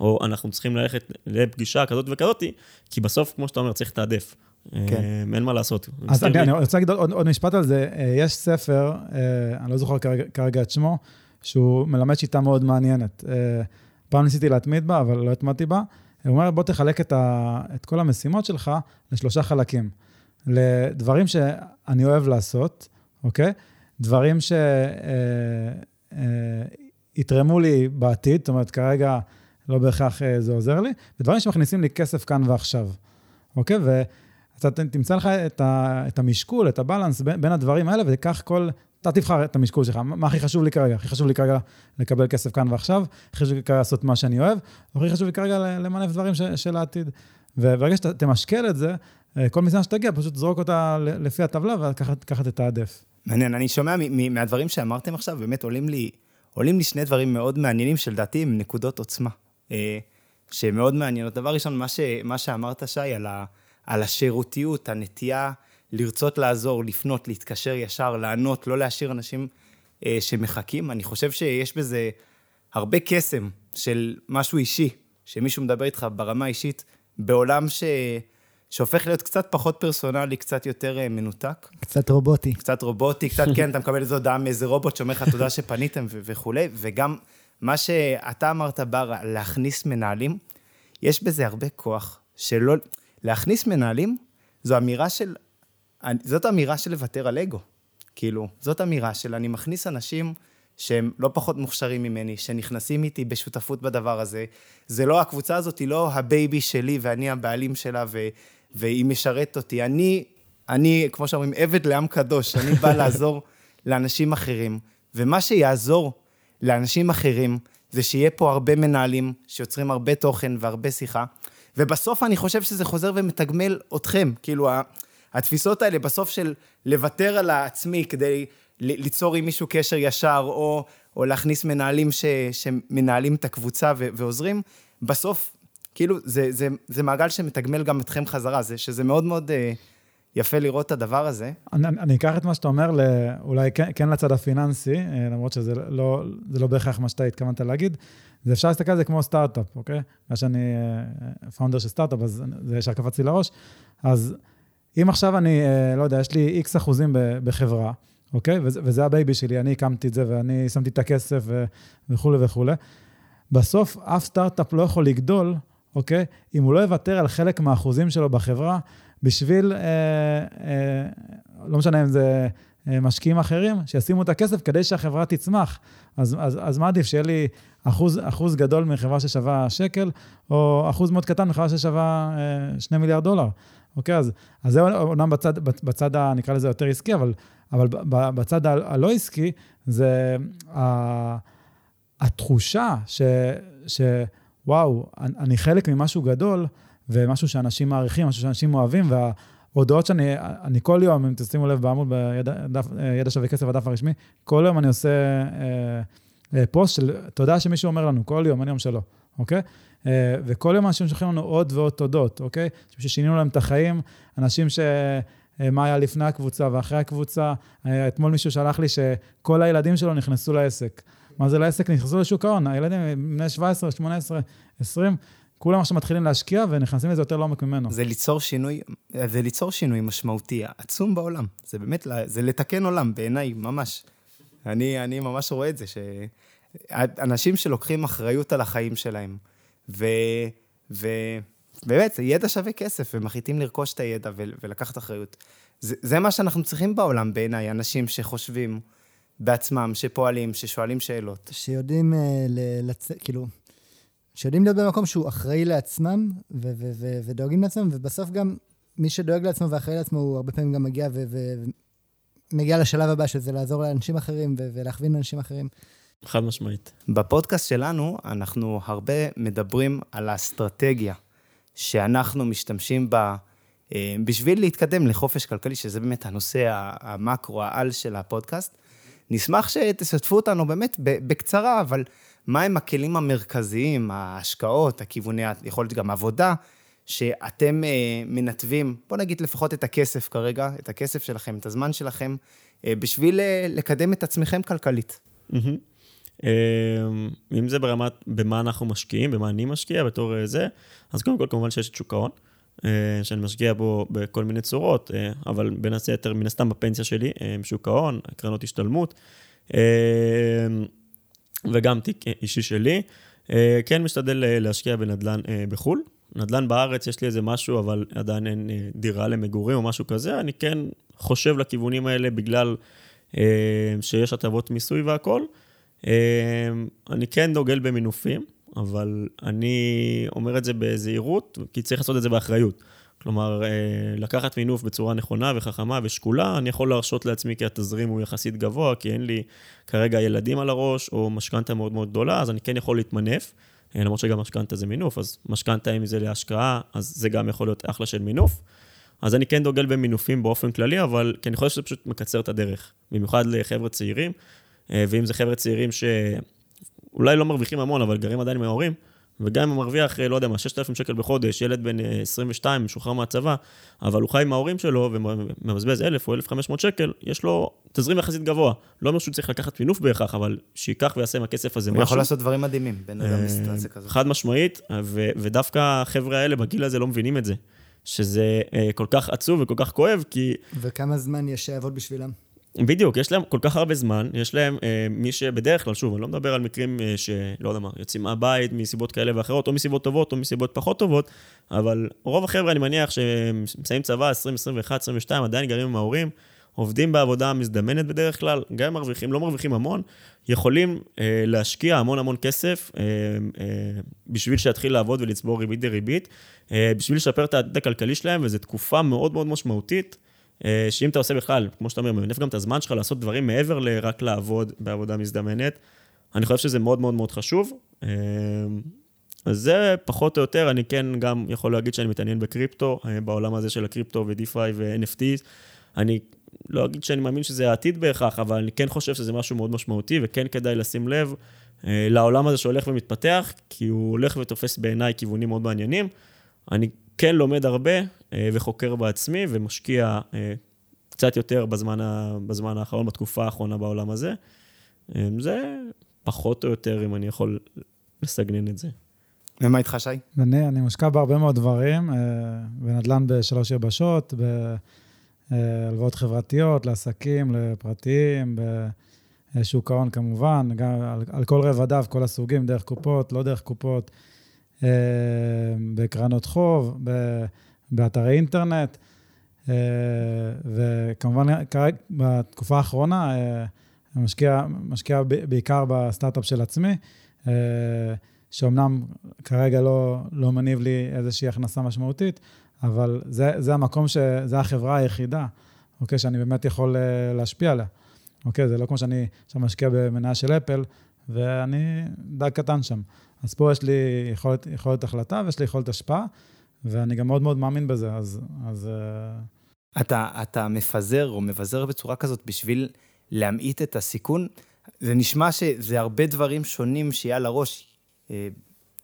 Speaker 4: או אנחנו צריכים ללכת לפגישה כזאת וכזאת, כי בסוף, כמו שאתה אומר, צריך לתעדף. כן. אין מה לעשות.
Speaker 3: אז אני, אני רוצה להגיד עוד, עוד משפט על זה. אה, יש ספר, אה, אני לא זוכר כרגע, כרגע את שמו, שהוא מלמד שיטה מאוד מעניינת. אה, פעם ניסיתי להתמיד בה, אבל לא התמדתי בה. הוא אומר, בוא תחלק את, ה, את כל המשימות שלך לשלושה חלקים. לדברים שאני אוהב לעשות, אוקיי? דברים שיתרמו לי בעתיד, זאת אומרת, כרגע לא בהכרח זה עוזר לי, ודברים שמכניסים לי כסף כאן ועכשיו, אוקיי? אתה תמצא לך את, ה, את המשקול, את הבלנס בין, בין הדברים האלה, ותיקח כל... אתה תבחר את המשקול שלך, מה הכי חשוב לי כרגע? הכי חשוב לי כרגע לקבל כסף כאן ועכשיו, הכי חשוב לי כרגע לעשות מה שאני אוהב, הכי חשוב לי כרגע למנף דברים ש, של העתיד. וברגע שאתה תמשקל את זה, אה, כל משימה שתגיע, פשוט זרוק אותה לפי הטבלה, וככה תתעדף.
Speaker 2: מעניין, אני שומע מהדברים שאמרתם עכשיו, באמת עולים לי, עולים לי שני דברים מאוד מעניינים, שלדעתי הם נקודות עוצמה, אה, שמאוד מעניינות. דבר ראשון, מה, ש, מה שאמרת, שי, על ה... על השירותיות, הנטייה לרצות לעזור, לפנות, להתקשר ישר, לענות, לא להשאיר אנשים אה, שמחכים. אני חושב שיש בזה הרבה קסם של משהו אישי, שמישהו מדבר איתך ברמה האישית, בעולם ש... שהופך להיות קצת פחות פרסונלי, קצת יותר אה, מנותק.
Speaker 1: קצת רובוטי.
Speaker 2: קצת רובוטי, קצת כן, אתה מקבל איזו הודעה מאיזה רובוט שאומר לך תודה שפניתם ו- וכולי, וגם מה שאתה אמרת, בר, להכניס מנהלים, יש בזה הרבה כוח, שלא... להכניס מנהלים, זו אמירה של, זאת אמירה של לוותר על אגו. כאילו, זאת אמירה של אני מכניס אנשים שהם לא פחות מוכשרים ממני, שנכנסים איתי בשותפות בדבר הזה. זה לא, הקבוצה הזאת היא לא ה baby שלי ואני הבעלים שלה ו, והיא משרתת אותי. אני, אני, כמו שאומרים, עבד לעם קדוש, אני בא [laughs] לעזור לאנשים אחרים. ומה שיעזור לאנשים אחרים זה שיהיה פה הרבה מנהלים שיוצרים הרבה תוכן והרבה שיחה, ובסוף אני חושב שזה חוזר ומתגמל אתכם. כאילו, התפיסות האלה בסוף של לוותר על העצמי כדי ליצור עם מישהו קשר ישר, או, או להכניס מנהלים ש, שמנהלים את הקבוצה ו, ועוזרים, בסוף, כאילו, זה, זה, זה מעגל שמתגמל גם אתכם חזרה, זה, שזה מאוד מאוד... uh, יפה לראות את הדבר הזה.
Speaker 3: אני, אני אקח את מה שאתה אומר, אולי כן, כן לצד הפיננסי, אה, למרות שזה לא, לא בהכרח מה שאתה התכוונת להגיד. זה אפשר להסתכל על זה כמו סטארט-אפ, אוקיי? בגלל שאני founder אה, של סטארט-אפ, אז זה ישר קפץ לי לראש. אז אם עכשיו אני, אה, לא יודע, יש לי X אחוזים בחברה, אוקיי? וזה, וזה ה baby שלי, אני הקמתי את זה ואני שמתי את הכסף וכולי וכולי. בסוף, אף סטארט-אפ לא יכול לגדול, אוקיי? אם הוא לא יוותר על חלק מהאחוזים שלו בחברה, בשביל, אה, אה, לא משנה אם זה משקיעים אחרים, שישימו את הכסף כדי שהחברה תצמח. אז, אז, אז מה עדיף, שיהיה לי אחוז, אחוז גדול מחברה ששווה שקל, או אחוז מאוד קטן מחברה ששווה אה, שני מיליארד דולר. אוקיי, אז, אז זה אומנם בצד, בצד, ה, נקרא לזה יותר עסקי, אבל, אבל בצד הלא עסקי, זה ה, התחושה ש, שוואו, אני חלק ממשהו גדול, ומשהו שאנשים מעריכים, משהו שאנשים אוהבים, וההודעות שאני, אני כל יום, אם תשימו לב בעמוד בידע שווה כסף, הדף הרשמי, כל יום אני עושה אה, אה, פוסט של תודה שמישהו אומר לנו, כל יום, אין יום שלא, אוקיי? אה, וכל יום אנשים שולחים לנו עוד ועוד תודות, אוקיי? ששינינו להם את החיים, אנשים ש... אה, מה היה לפני הקבוצה ואחרי הקבוצה. אה, אתמול מישהו שלח לי שכל הילדים שלו נכנסו לעסק. מה זה לעסק? נכנסו לשוק ההון. הילדים בני 17, 18, 20, כולם עכשיו מתחילים להשקיע ונכנסים לזה יותר לעומק ממנו.
Speaker 2: זה ליצור שינוי, זה ליצור שינוי משמעותי, עצום בעולם. זה באמת, זה לתקן עולם, בעיניי, ממש. אני, אני ממש רואה את זה, שאנשים שלוקחים אחריות על החיים שלהם, ו... ו... באמת, ידע שווה כסף, ומחליטים לרכוש את הידע ולקחת אחריות. זה, זה מה שאנחנו צריכים בעולם בעיניי, אנשים שחושבים בעצמם, שפועלים, ששואלים שאלות.
Speaker 1: שיודעים uh, לצאת, כאילו, שיודעים להיות במקום שהוא אחראי לעצמם ו- ו- ו- ודואגים לעצמם, ובסוף גם מי שדואג לעצמו ואחראי לעצמו, הוא הרבה פעמים גם מגיע ו- ו- מגיע לשלב הבא, שזה לעזור לאנשים אחרים ו- ולהכווין אנשים אחרים.
Speaker 4: חד משמעית.
Speaker 2: בפודקאסט שלנו אנחנו הרבה מדברים על האסטרטגיה שאנחנו משתמשים בה אה, בשביל להתקדם לחופש כלכלי, שזה באמת הנושא המקרו, העל של הפודקאסט. נשמח שתשתפו אותנו באמת בקצרה, אבל מהם הכלים המרכזיים, ההשקעות, הכיווני, יכול להיות גם עבודה, שאתם אה, מנתבים, בוא נגיד לפחות את הכסף כרגע, את הכסף שלכם, את הזמן שלכם, אה, בשביל לקדם את עצמכם כלכלית.
Speaker 4: אם זה ברמת, במה אנחנו משקיעים, במה אני משקיע בתור זה, אז קודם כל כמובן שיש את שוק ההון. אה, שאני משקיע בו בכל מיני צורות, אה, אבל בין היתר, מן הסתם בפנסיה שלי, אה, שוק ההון, קרנות השתלמות, וגם תיק אישי שלי. כן משתדל להשקיע בנדל"ן בחו"ל. נדל"ן בארץ, יש לי איזה משהו, אבל עדיין אין דירה למגורים או משהו כזה. אני כן חושב לכיוונים האלה בגלל שיש הטבות מיסוי והכול. אני כן דוגל במינופים. אבל אני אומר את זה בזהירות, כי צריך לעשות את זה באחריות. כלומר, אה, לקחת מינוף בצורה נכונה וחכמה ושקולה, אני יכול להרשות לעצמי כי התזרים הוא יחסית גבוה, כי אין לי כרגע ילדים על הראש, או משכנתה מאוד מאוד גדולה, אז אני כן יכול להתמנף, אה, למרות שגם משכנתה זה מינוף, אז משכנתה אם זה להשקעה, אז זה גם יכול להיות אחלה של מינוף. אז אני כן דוגל במינופים באופן כללי, אבל כי אני חושב שזה פשוט מקצר את הדרך, במיוחד לחבר'ה צעירים, אה, ואם זה חבר'ה צעירים ש... אולי לא מרוויחים המון, אבל גרים עדיין עם ההורים, וגם אם הוא מרוויח, לא יודע מה, 6,000 שקל בחודש, ילד בן 22, אה, משוחרר מהצבא, אבל הוא חי עם ההורים שלו ומבזבז 1,000 או 1,500 שקל, יש לו תזרים יחסית גבוה. לא אומר שהוא צריך לקחת מינוף בהכרח, אבל שייקח ויעשה עם הכסף הזה
Speaker 2: משהו. הוא יכול לעשות דברים מדהימים, בין אדם לסיטואציה כזאת.
Speaker 4: חד משמעית, ודווקא החבר'ה האלה בגיל הזה לא מבינים את זה. שזה אה, כל כך עצוב וכל כך כואב, כי...
Speaker 1: וכמה זמן יש שיעבוד בשבילם?
Speaker 4: בדיוק, יש להם כל כך הרבה זמן, יש להם אה, מי שבדרך כלל, שוב, אני לא מדבר על מקרים אה, שלא יודע מה, יוצאים מהבית מסיבות כאלה ואחרות, או מסיבות טובות או מסיבות פחות טובות, אבל רוב החבר'ה, אני מניח, שמסיימים צבא 20, 21, 22, עדיין גרים עם ההורים, עובדים בעבודה מזדמנת בדרך כלל, גם אם מרוויחים, לא מרוויחים המון, יכולים אה, להשקיע המון המון כסף אה, אה, בשביל שיתחיל לעבוד ולצבור ריבית דריבית, אה, בשביל לשפר את העתיד הכלכלי שלהם, וזו תקופה מאוד מאוד משמעותית. אה, שאם אתה עושה בכלל, כמו שאתה אומר, ממנף גם את הזמן שלך לעשות דברים מעבר לרק לעבוד בעבודה מזדמנת, אני חושב שזה מאוד מאוד מאוד חשוב. אה, אז זה פחות או יותר, אני כן גם יכול להגיד שאני מתעניין בקריפטו, אה, בעולם הזה של הקריפטו ו-DeFi ו-NFT. אני לא אגיד שאני מאמין שזה העתיד בהכרח, אבל אני כן חושב שזה משהו מאוד משמעותי, וכן כדאי לשים לב לעולם הזה שהולך ומתפתח, כי הוא הולך ותופס בעיניי כיוונים מאוד מעניינים. אני כן לומד הרבה אה, וחוקר בעצמי ומשקיע אה, קצת יותר בזמן, ה, בזמן האחרון, בתקופה האחרונה בעולם הזה. אה, זה פחות או יותר, אם אני יכול לסגנן את זה.
Speaker 2: ומה איתך, שי?
Speaker 3: אני, אני מושקע בהרבה מאוד דברים, בנדל"ן בשלוש יבשות, בהלוואות חברתיות, לעסקים, לפרטיים, בשוק ההון כמובן, גם על, על כל רבדיו, כל הסוגים, דרך קופות, לא דרך קופות. אה, בקרנות חוב, באתרי אינטרנט, אה, וכמובן, בתקופה האחרונה, אני אה, משקיע, משקיע בעיקר בסטארט-אפ של עצמי, שאומנם כרגע לא, לא מניב לי איזושהי הכנסה משמעותית, אבל זה, זה המקום, ש, זה החברה היחידה, אוקיי, שאני באמת יכול להשפיע עליה. אוקיי, זה לא כמו שאני עכשיו משקיע במניה של אפל, ואני דג קטן שם. אז פה יש לי יכולת, יכולת החלטה ויש לי יכולת השפעה, ואני גם מאוד מאוד מאמין בזה, אז... אז
Speaker 2: אה, אתה, אתה מפזר או מבזר בצורה כזאת בשביל להמעיט את הסיכון? זה נשמע שזה הרבה דברים שונים שיהיה על הראש. אה,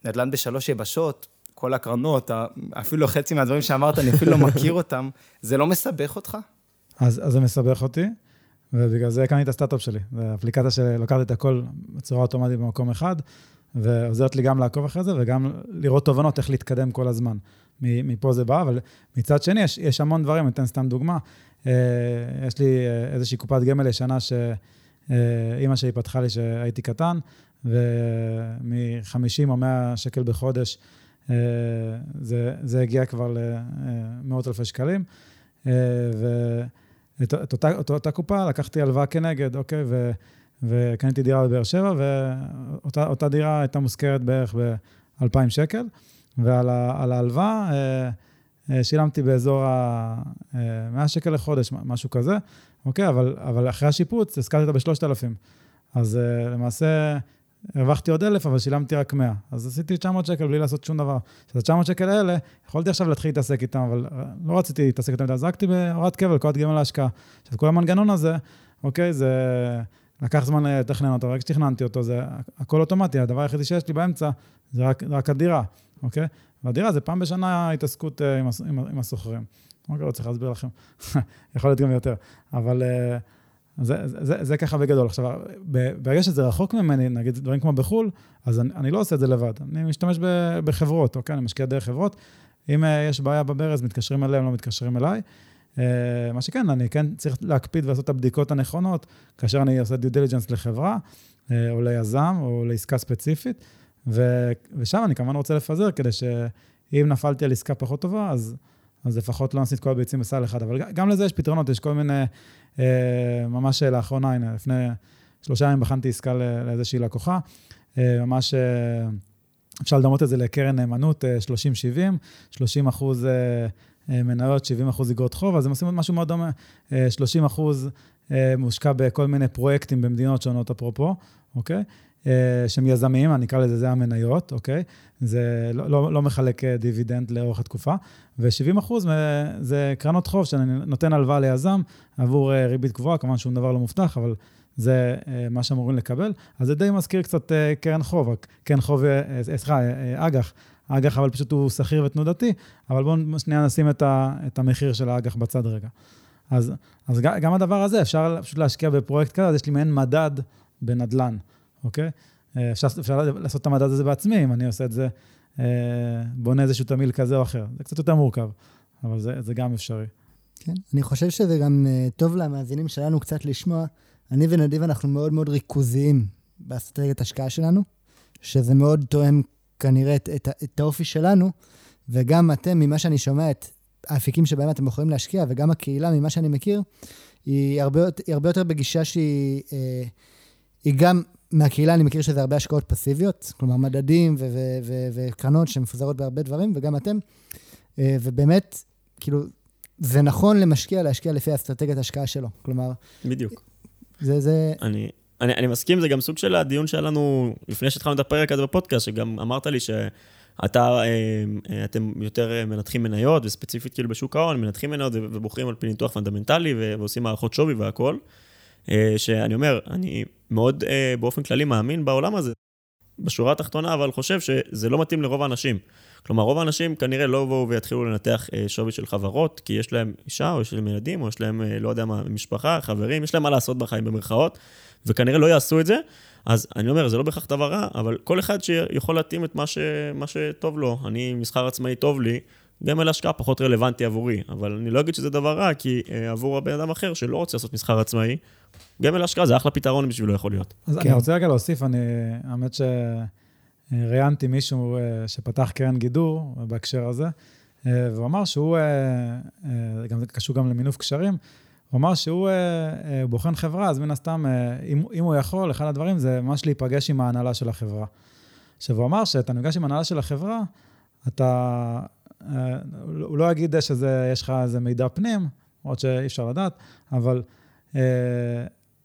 Speaker 2: נדל"ן בשלוש יבשות, כל הקרנות, אפילו חצי מהדברים שאמרת, אני אפילו לא מכיר אותם. זה לא מסבך אותך?
Speaker 3: אז, אז זה מסבך אותי, ובגלל זה הקמתי את הסטארט-אפ שלי. זו אפליקציה שלוקחת את הכל בצורה אוטומטית במקום אחד, ועוזרת לי גם לעקוב אחרי זה, וגם לראות תובנות איך להתקדם כל הזמן. מפה זה בא, אבל מצד שני, יש, יש המון דברים, אתן סתם דוגמה. אה, יש לי אה, איזושהי קופת גמל ישנה שאימא אה, שלי פתחה לי כשהייתי קטן, ומ-50 או 100 שקל בחודש, זה, זה הגיע כבר למאות אלפי שקלים. ואת אותה, אותה קופה לקחתי הלוואה כנגד, אוקיי? ו... וקניתי דירה בבאר שבע, ואותה דירה הייתה מושכרת בערך 2,000 שקל, ועל ההלוואה שילמתי באזור ה-100 שקל לחודש, משהו כזה, אוקיי? אבל, אבל אחרי השיפוץ, הזכרתי אותה ב-3,000. אז למעשה... הרווחתי עוד אלף, אבל שילמתי רק 100. אז עשיתי 900 שקל בלי לעשות שום דבר. אז ה-900 שקל האלה, יכולתי עכשיו להתחיל להתעסק איתם, אבל לא רציתי להתעסק איתם, אז זרקתי בהוראת קבל, קורת גמל להשקעה. עכשיו, כל המנגנון הזה, אוקיי, זה... לקח זמן לתכנן אותו, רק כשתכננתי אותו, זה הכל אוטומטי, הדבר היחידי שיש לי באמצע זה רק, רק הדירה, אוקיי? והדירה זה פעם בשנה התעסקות uh, עם, עם, עם הסוחרים. אוקיי, לא צריך להסביר לכם, [laughs] יכול להיות גם יותר. אבל uh, זה, זה, זה, זה ככה בגדול. עכשיו, ברגע שזה רחוק ממני, נגיד דברים כמו בחו"ל, אז אני, אני לא עושה את זה לבד. אני משתמש בחברות, אוקיי? אני משקיע דרך חברות. אם אה, יש בעיה בברז, מתקשרים אליהם, לא מתקשרים אליי. אה, מה שכן, אני כן צריך להקפיד ולעשות את הבדיקות הנכונות, כאשר אני עושה דיו דיליג'נס לחברה, אה, או ליזם, או לעסקה ספציפית, ו, ושם אני כמובן רוצה לפזר, כדי שאם נפלתי על עסקה פחות טובה, אז, אז לפחות לא נשים את כל הביצים בסל אחד. אבל גם לזה יש פתרונות, יש כל מיני אה, ממש לאחרונה, הנה, לפני שלושה ימים בחנתי עסקה לאיזושהי לקוחה, ממש אפשר לדמות את זה לקרן נאמנות, 30-70, 30 אחוז מניות, 70 אחוז אגרות חוב, אז הם עושים משהו מאוד דומה, 30 אחוז מושקע בכל מיני פרויקטים במדינות שונות, אפרופו, אוקיי? שהם יזמיים, אני אקרא לזה, זה המניות, אוקיי? זה לא, לא, לא מחלק דיבידנד לאורך התקופה. ו-70 אחוז זה קרנות חוב, שאני נותן הלוואה ליזם עבור אה, ריבית גבוהה, כמובן שום דבר לא מובטח, אבל זה אה, מה שאמורים לקבל. אז זה די מזכיר קצת אה, קרן חוב, קרן חוב, סליחה, אג"ח. אג"ח, אבל פשוט הוא שכיר ותנודתי, אבל בואו שנייה נשים את, ה, את המחיר של האג"ח בצד רגע. אז, אז גם הדבר הזה, אפשר פשוט להשקיע בפרויקט כזה, אז יש לי מעין מדד בנדל"ן, אוקיי? אפשר, אפשר לעשות את המדד הזה בעצמי, אם אני עושה את זה אה, בונה איזשהו תמיל כזה או אחר. זה קצת יותר מורכב, אבל זה, זה גם אפשרי.
Speaker 1: כן, אני חושב שזה גם אה, טוב למאזינים שלנו קצת לשמוע. אני ונדיב, אנחנו מאוד מאוד ריכוזיים באסטרטגיית השקעה שלנו, שזה מאוד תואם כנראה את, את, את האופי שלנו, וגם אתם, ממה שאני שומע, את האפיקים שבהם אתם יכולים להשקיע, וגם הקהילה, ממה שאני מכיר, היא הרבה, היא הרבה יותר בגישה שהיא אה, היא גם מהקהילה אני מכיר שזה הרבה השקעות פסיביות, כלומר מדדים וקרנות שמפוזרות בהרבה דברים, וגם אתם. אה, ובאמת, כאילו, זה נכון למשקיע להשקיע לפי אסטרטגיית השקעה שלו. כלומר...
Speaker 4: בדיוק.
Speaker 1: זה, זה...
Speaker 4: אני, אני, אני מסכים, זה גם סוג של הדיון שהיה לנו לפני שהתחלנו את הפרק הזה בפודקאסט, שגם אמרת לי שאתה, אה, אה, יותר מנתחים מניות, וספציפית כאילו בשוק ההון, מנתחים מניות ובוחרים על פי ניתוח פונדמנטלי ועושים מערכות שווי והכול. אה, שאני אומר, אני מאוד אה, באופן כללי מאמין בעולם הזה, בשורה התחתונה, אבל חושב שזה לא מתאים לרוב האנשים. כלומר, רוב האנשים כנראה לא יבואו ויתחילו לנתח אה, שווי של חברות, כי יש להם אישה, או יש להם ילדים, או יש להם, לא יודע מה, משפחה, חברים, יש להם מה לעשות בחיים במרכאות, וכנראה לא יעשו את זה. אז אני אומר, זה לא בהכרח דבר רע, אבל כל אחד שיכול להתאים את מה, ש... מה שטוב לו. אני, מסחר עצמאי טוב לי, גם על השקעה פחות רלוונטי עבורי, אבל אני לא אגיד שזה דבר רע, כי uh, עבור הבן אדם אחר שלא רוצה לעשות מסחר עצמאי, גם על השקעה זה אחלה פתרון בשבילו יכול להיות.
Speaker 3: אז כן. אני רוצה רגע להוסיף, אני, האמת שראיינתי מישהו uh, שפתח קרן גידור בהקשר הזה, uh, והוא אמר שהוא, גם זה קשור גם למינוף קשרים, הוא אמר שהוא בוחן חברה, אז מן הסתם, אם, אם הוא יכול, אחד הדברים זה ממש להיפגש עם ההנהלה של החברה. עכשיו, הוא אמר שאתה נפגש עם ההנהלה של החברה, אתה אה, הוא לא יגיד שיש לך איזה מידע פנים, למרות שאי אפשר לדעת, אבל אה,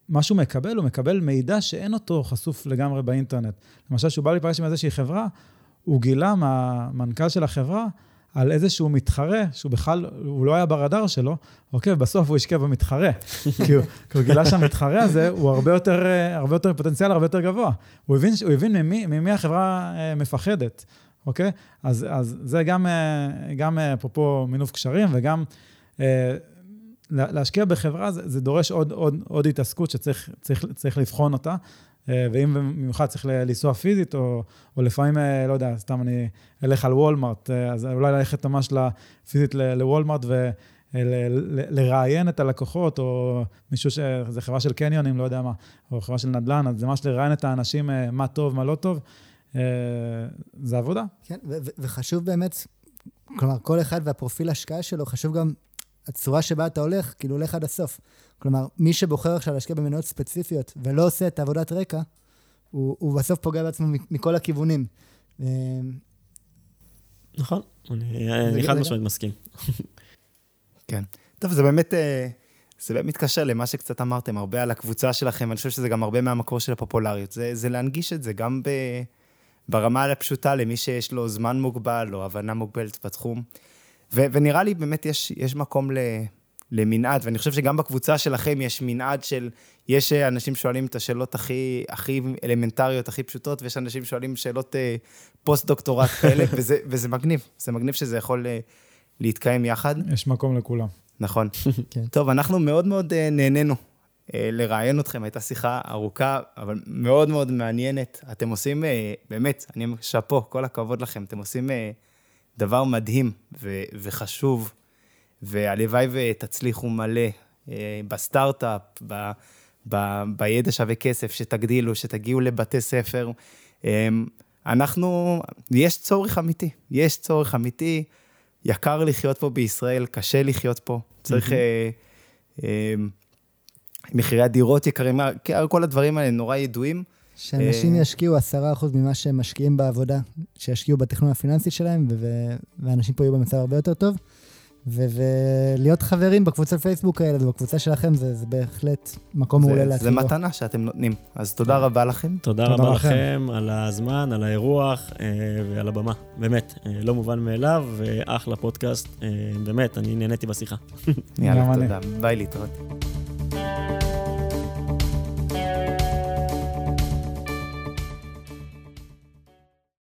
Speaker 3: מה שהוא מקבל, הוא מקבל מידע שאין אותו חשוף לגמרי באינטרנט. למשל, כשהוא בא להיפגש עם איזושהי חברה, הוא גילה מהמנכ"ל של החברה על איזשהו מתחרה, שהוא בכלל, הוא לא היה ברדאר שלו, אוקיי, בסוף הוא השקיע במתחרה. [laughs] כי, הוא, כי הוא גילה שהמתחרה הזה הוא הרבה יותר, אה, הרבה יותר פוטנציאל, הרבה יותר גבוה. הוא הבין, הוא הבין ממי, ממי החברה מפחדת. אוקיי? אז, אז זה גם, אה, גם אה, אפרופו מינוף קשרים, וגם אה, להשקיע בחברה, זה, זה דורש עוד, עוד, עוד התעסקות שצריך צריך, צריך לבחון אותה. ואם במיוחד צריך לנסוע פיזית, או, או לפעמים, לא יודע, סתם אני אלך על וולמארט, אז אולי ללכת ממש פיזית לוולמארט ולראיין את הלקוחות, או מישהו שזה חברה של קניונים, לא יודע מה, או חברה של נדל"ן, אז זה ממש לראיין את האנשים מה טוב, מה לא טוב. אה, זה עבודה.
Speaker 1: כן, וחשוב באמת, כלומר, כל אחד והפרופיל ההשקעה שלו, חשוב גם הצורה שבה אתה הולך, כאילו הולך עד הסוף. כלומר, מי שבוחר עכשיו להשקיע במניות ספציפיות ולא עושה את עבודת רקע, הוא, הוא בסוף פוגע בעצמו מכל הכיוונים. אה,
Speaker 4: נכון, אני אני
Speaker 1: זה
Speaker 4: חד משמעית מסכים.
Speaker 2: כן. טוב, זה באמת, אה, זה באמת מתקשר למה שקצת אמרתם, הרבה על הקבוצה שלכם, אני חושב שזה גם הרבה מהמקור של הפופולריות. זה, זה להנגיש את זה גם ב, ברמה הפשוטה למי שיש לו זמן מוגבל או הבנה מוגבלת בתחום. ו, ונראה לי באמת יש, יש מקום ל, למנעד, ואני חושב שגם בקבוצה שלכם יש מנעד של, יש אה, אנשים שואלים את השאלות הכי, הכי אלמנטריות, הכי פשוטות, ויש אנשים שואלים שאלות אה, פוסט-דוקטורט כאלה, [laughs] וזה, וזה מגניב, זה מגניב שזה יכול אה, להתקיים יחד.
Speaker 3: יש מקום לכולם.
Speaker 2: נכון. [laughs]
Speaker 1: כן.
Speaker 2: טוב, אנחנו מאוד מאוד אה, נהנינו אה, לראיין אתכם, הייתה שיחה ארוכה, אבל מאוד מאוד מעניינת. אתם עושים, אה, באמת, אני שאפו, כל הכבוד לכם, אתם עושים אה, דבר מדהים ו- וחשוב, והלוואי ותצליחו מלא אה, בסטארט-אפ, ב- ב- בידע שווה כסף, שתגדילו, שתגיעו לבתי ספר. אה, אנחנו, יש צורך אמיתי, יש צורך אמיתי. יקר לחיות פה בישראל, קשה לחיות פה. צריך... אה, אה, מחירי הדירות יקרים, כל הדברים האלה נורא ידועים.
Speaker 1: שאנשים
Speaker 2: אה,
Speaker 1: ישקיעו 10% ממה שהם משקיעים בעבודה, שישקיעו בתכנון הפיננסי שלהם, ואנשים פה יהיו במצב הרבה יותר טוב. ו- ולהיות חברים בקבוצת פייסבוק האלה ובקבוצה שלכם, זה, זה בהחלט מקום מעולה
Speaker 2: זה, זה
Speaker 1: להתחיל בו.
Speaker 2: מתנה שאתם נותנים. אז תודה רבה לכם.
Speaker 4: תודה
Speaker 3: תודה
Speaker 4: רבה
Speaker 3: לכם.
Speaker 4: לכם על הזמן, על האירוח אה, ועל הבמה. באמת, אה, לא מובן מאליו, ואחלה פודקאסט. אה, באמת, אני נהניתי בשיחה.
Speaker 2: יאללה. תודה. ביי להתראות.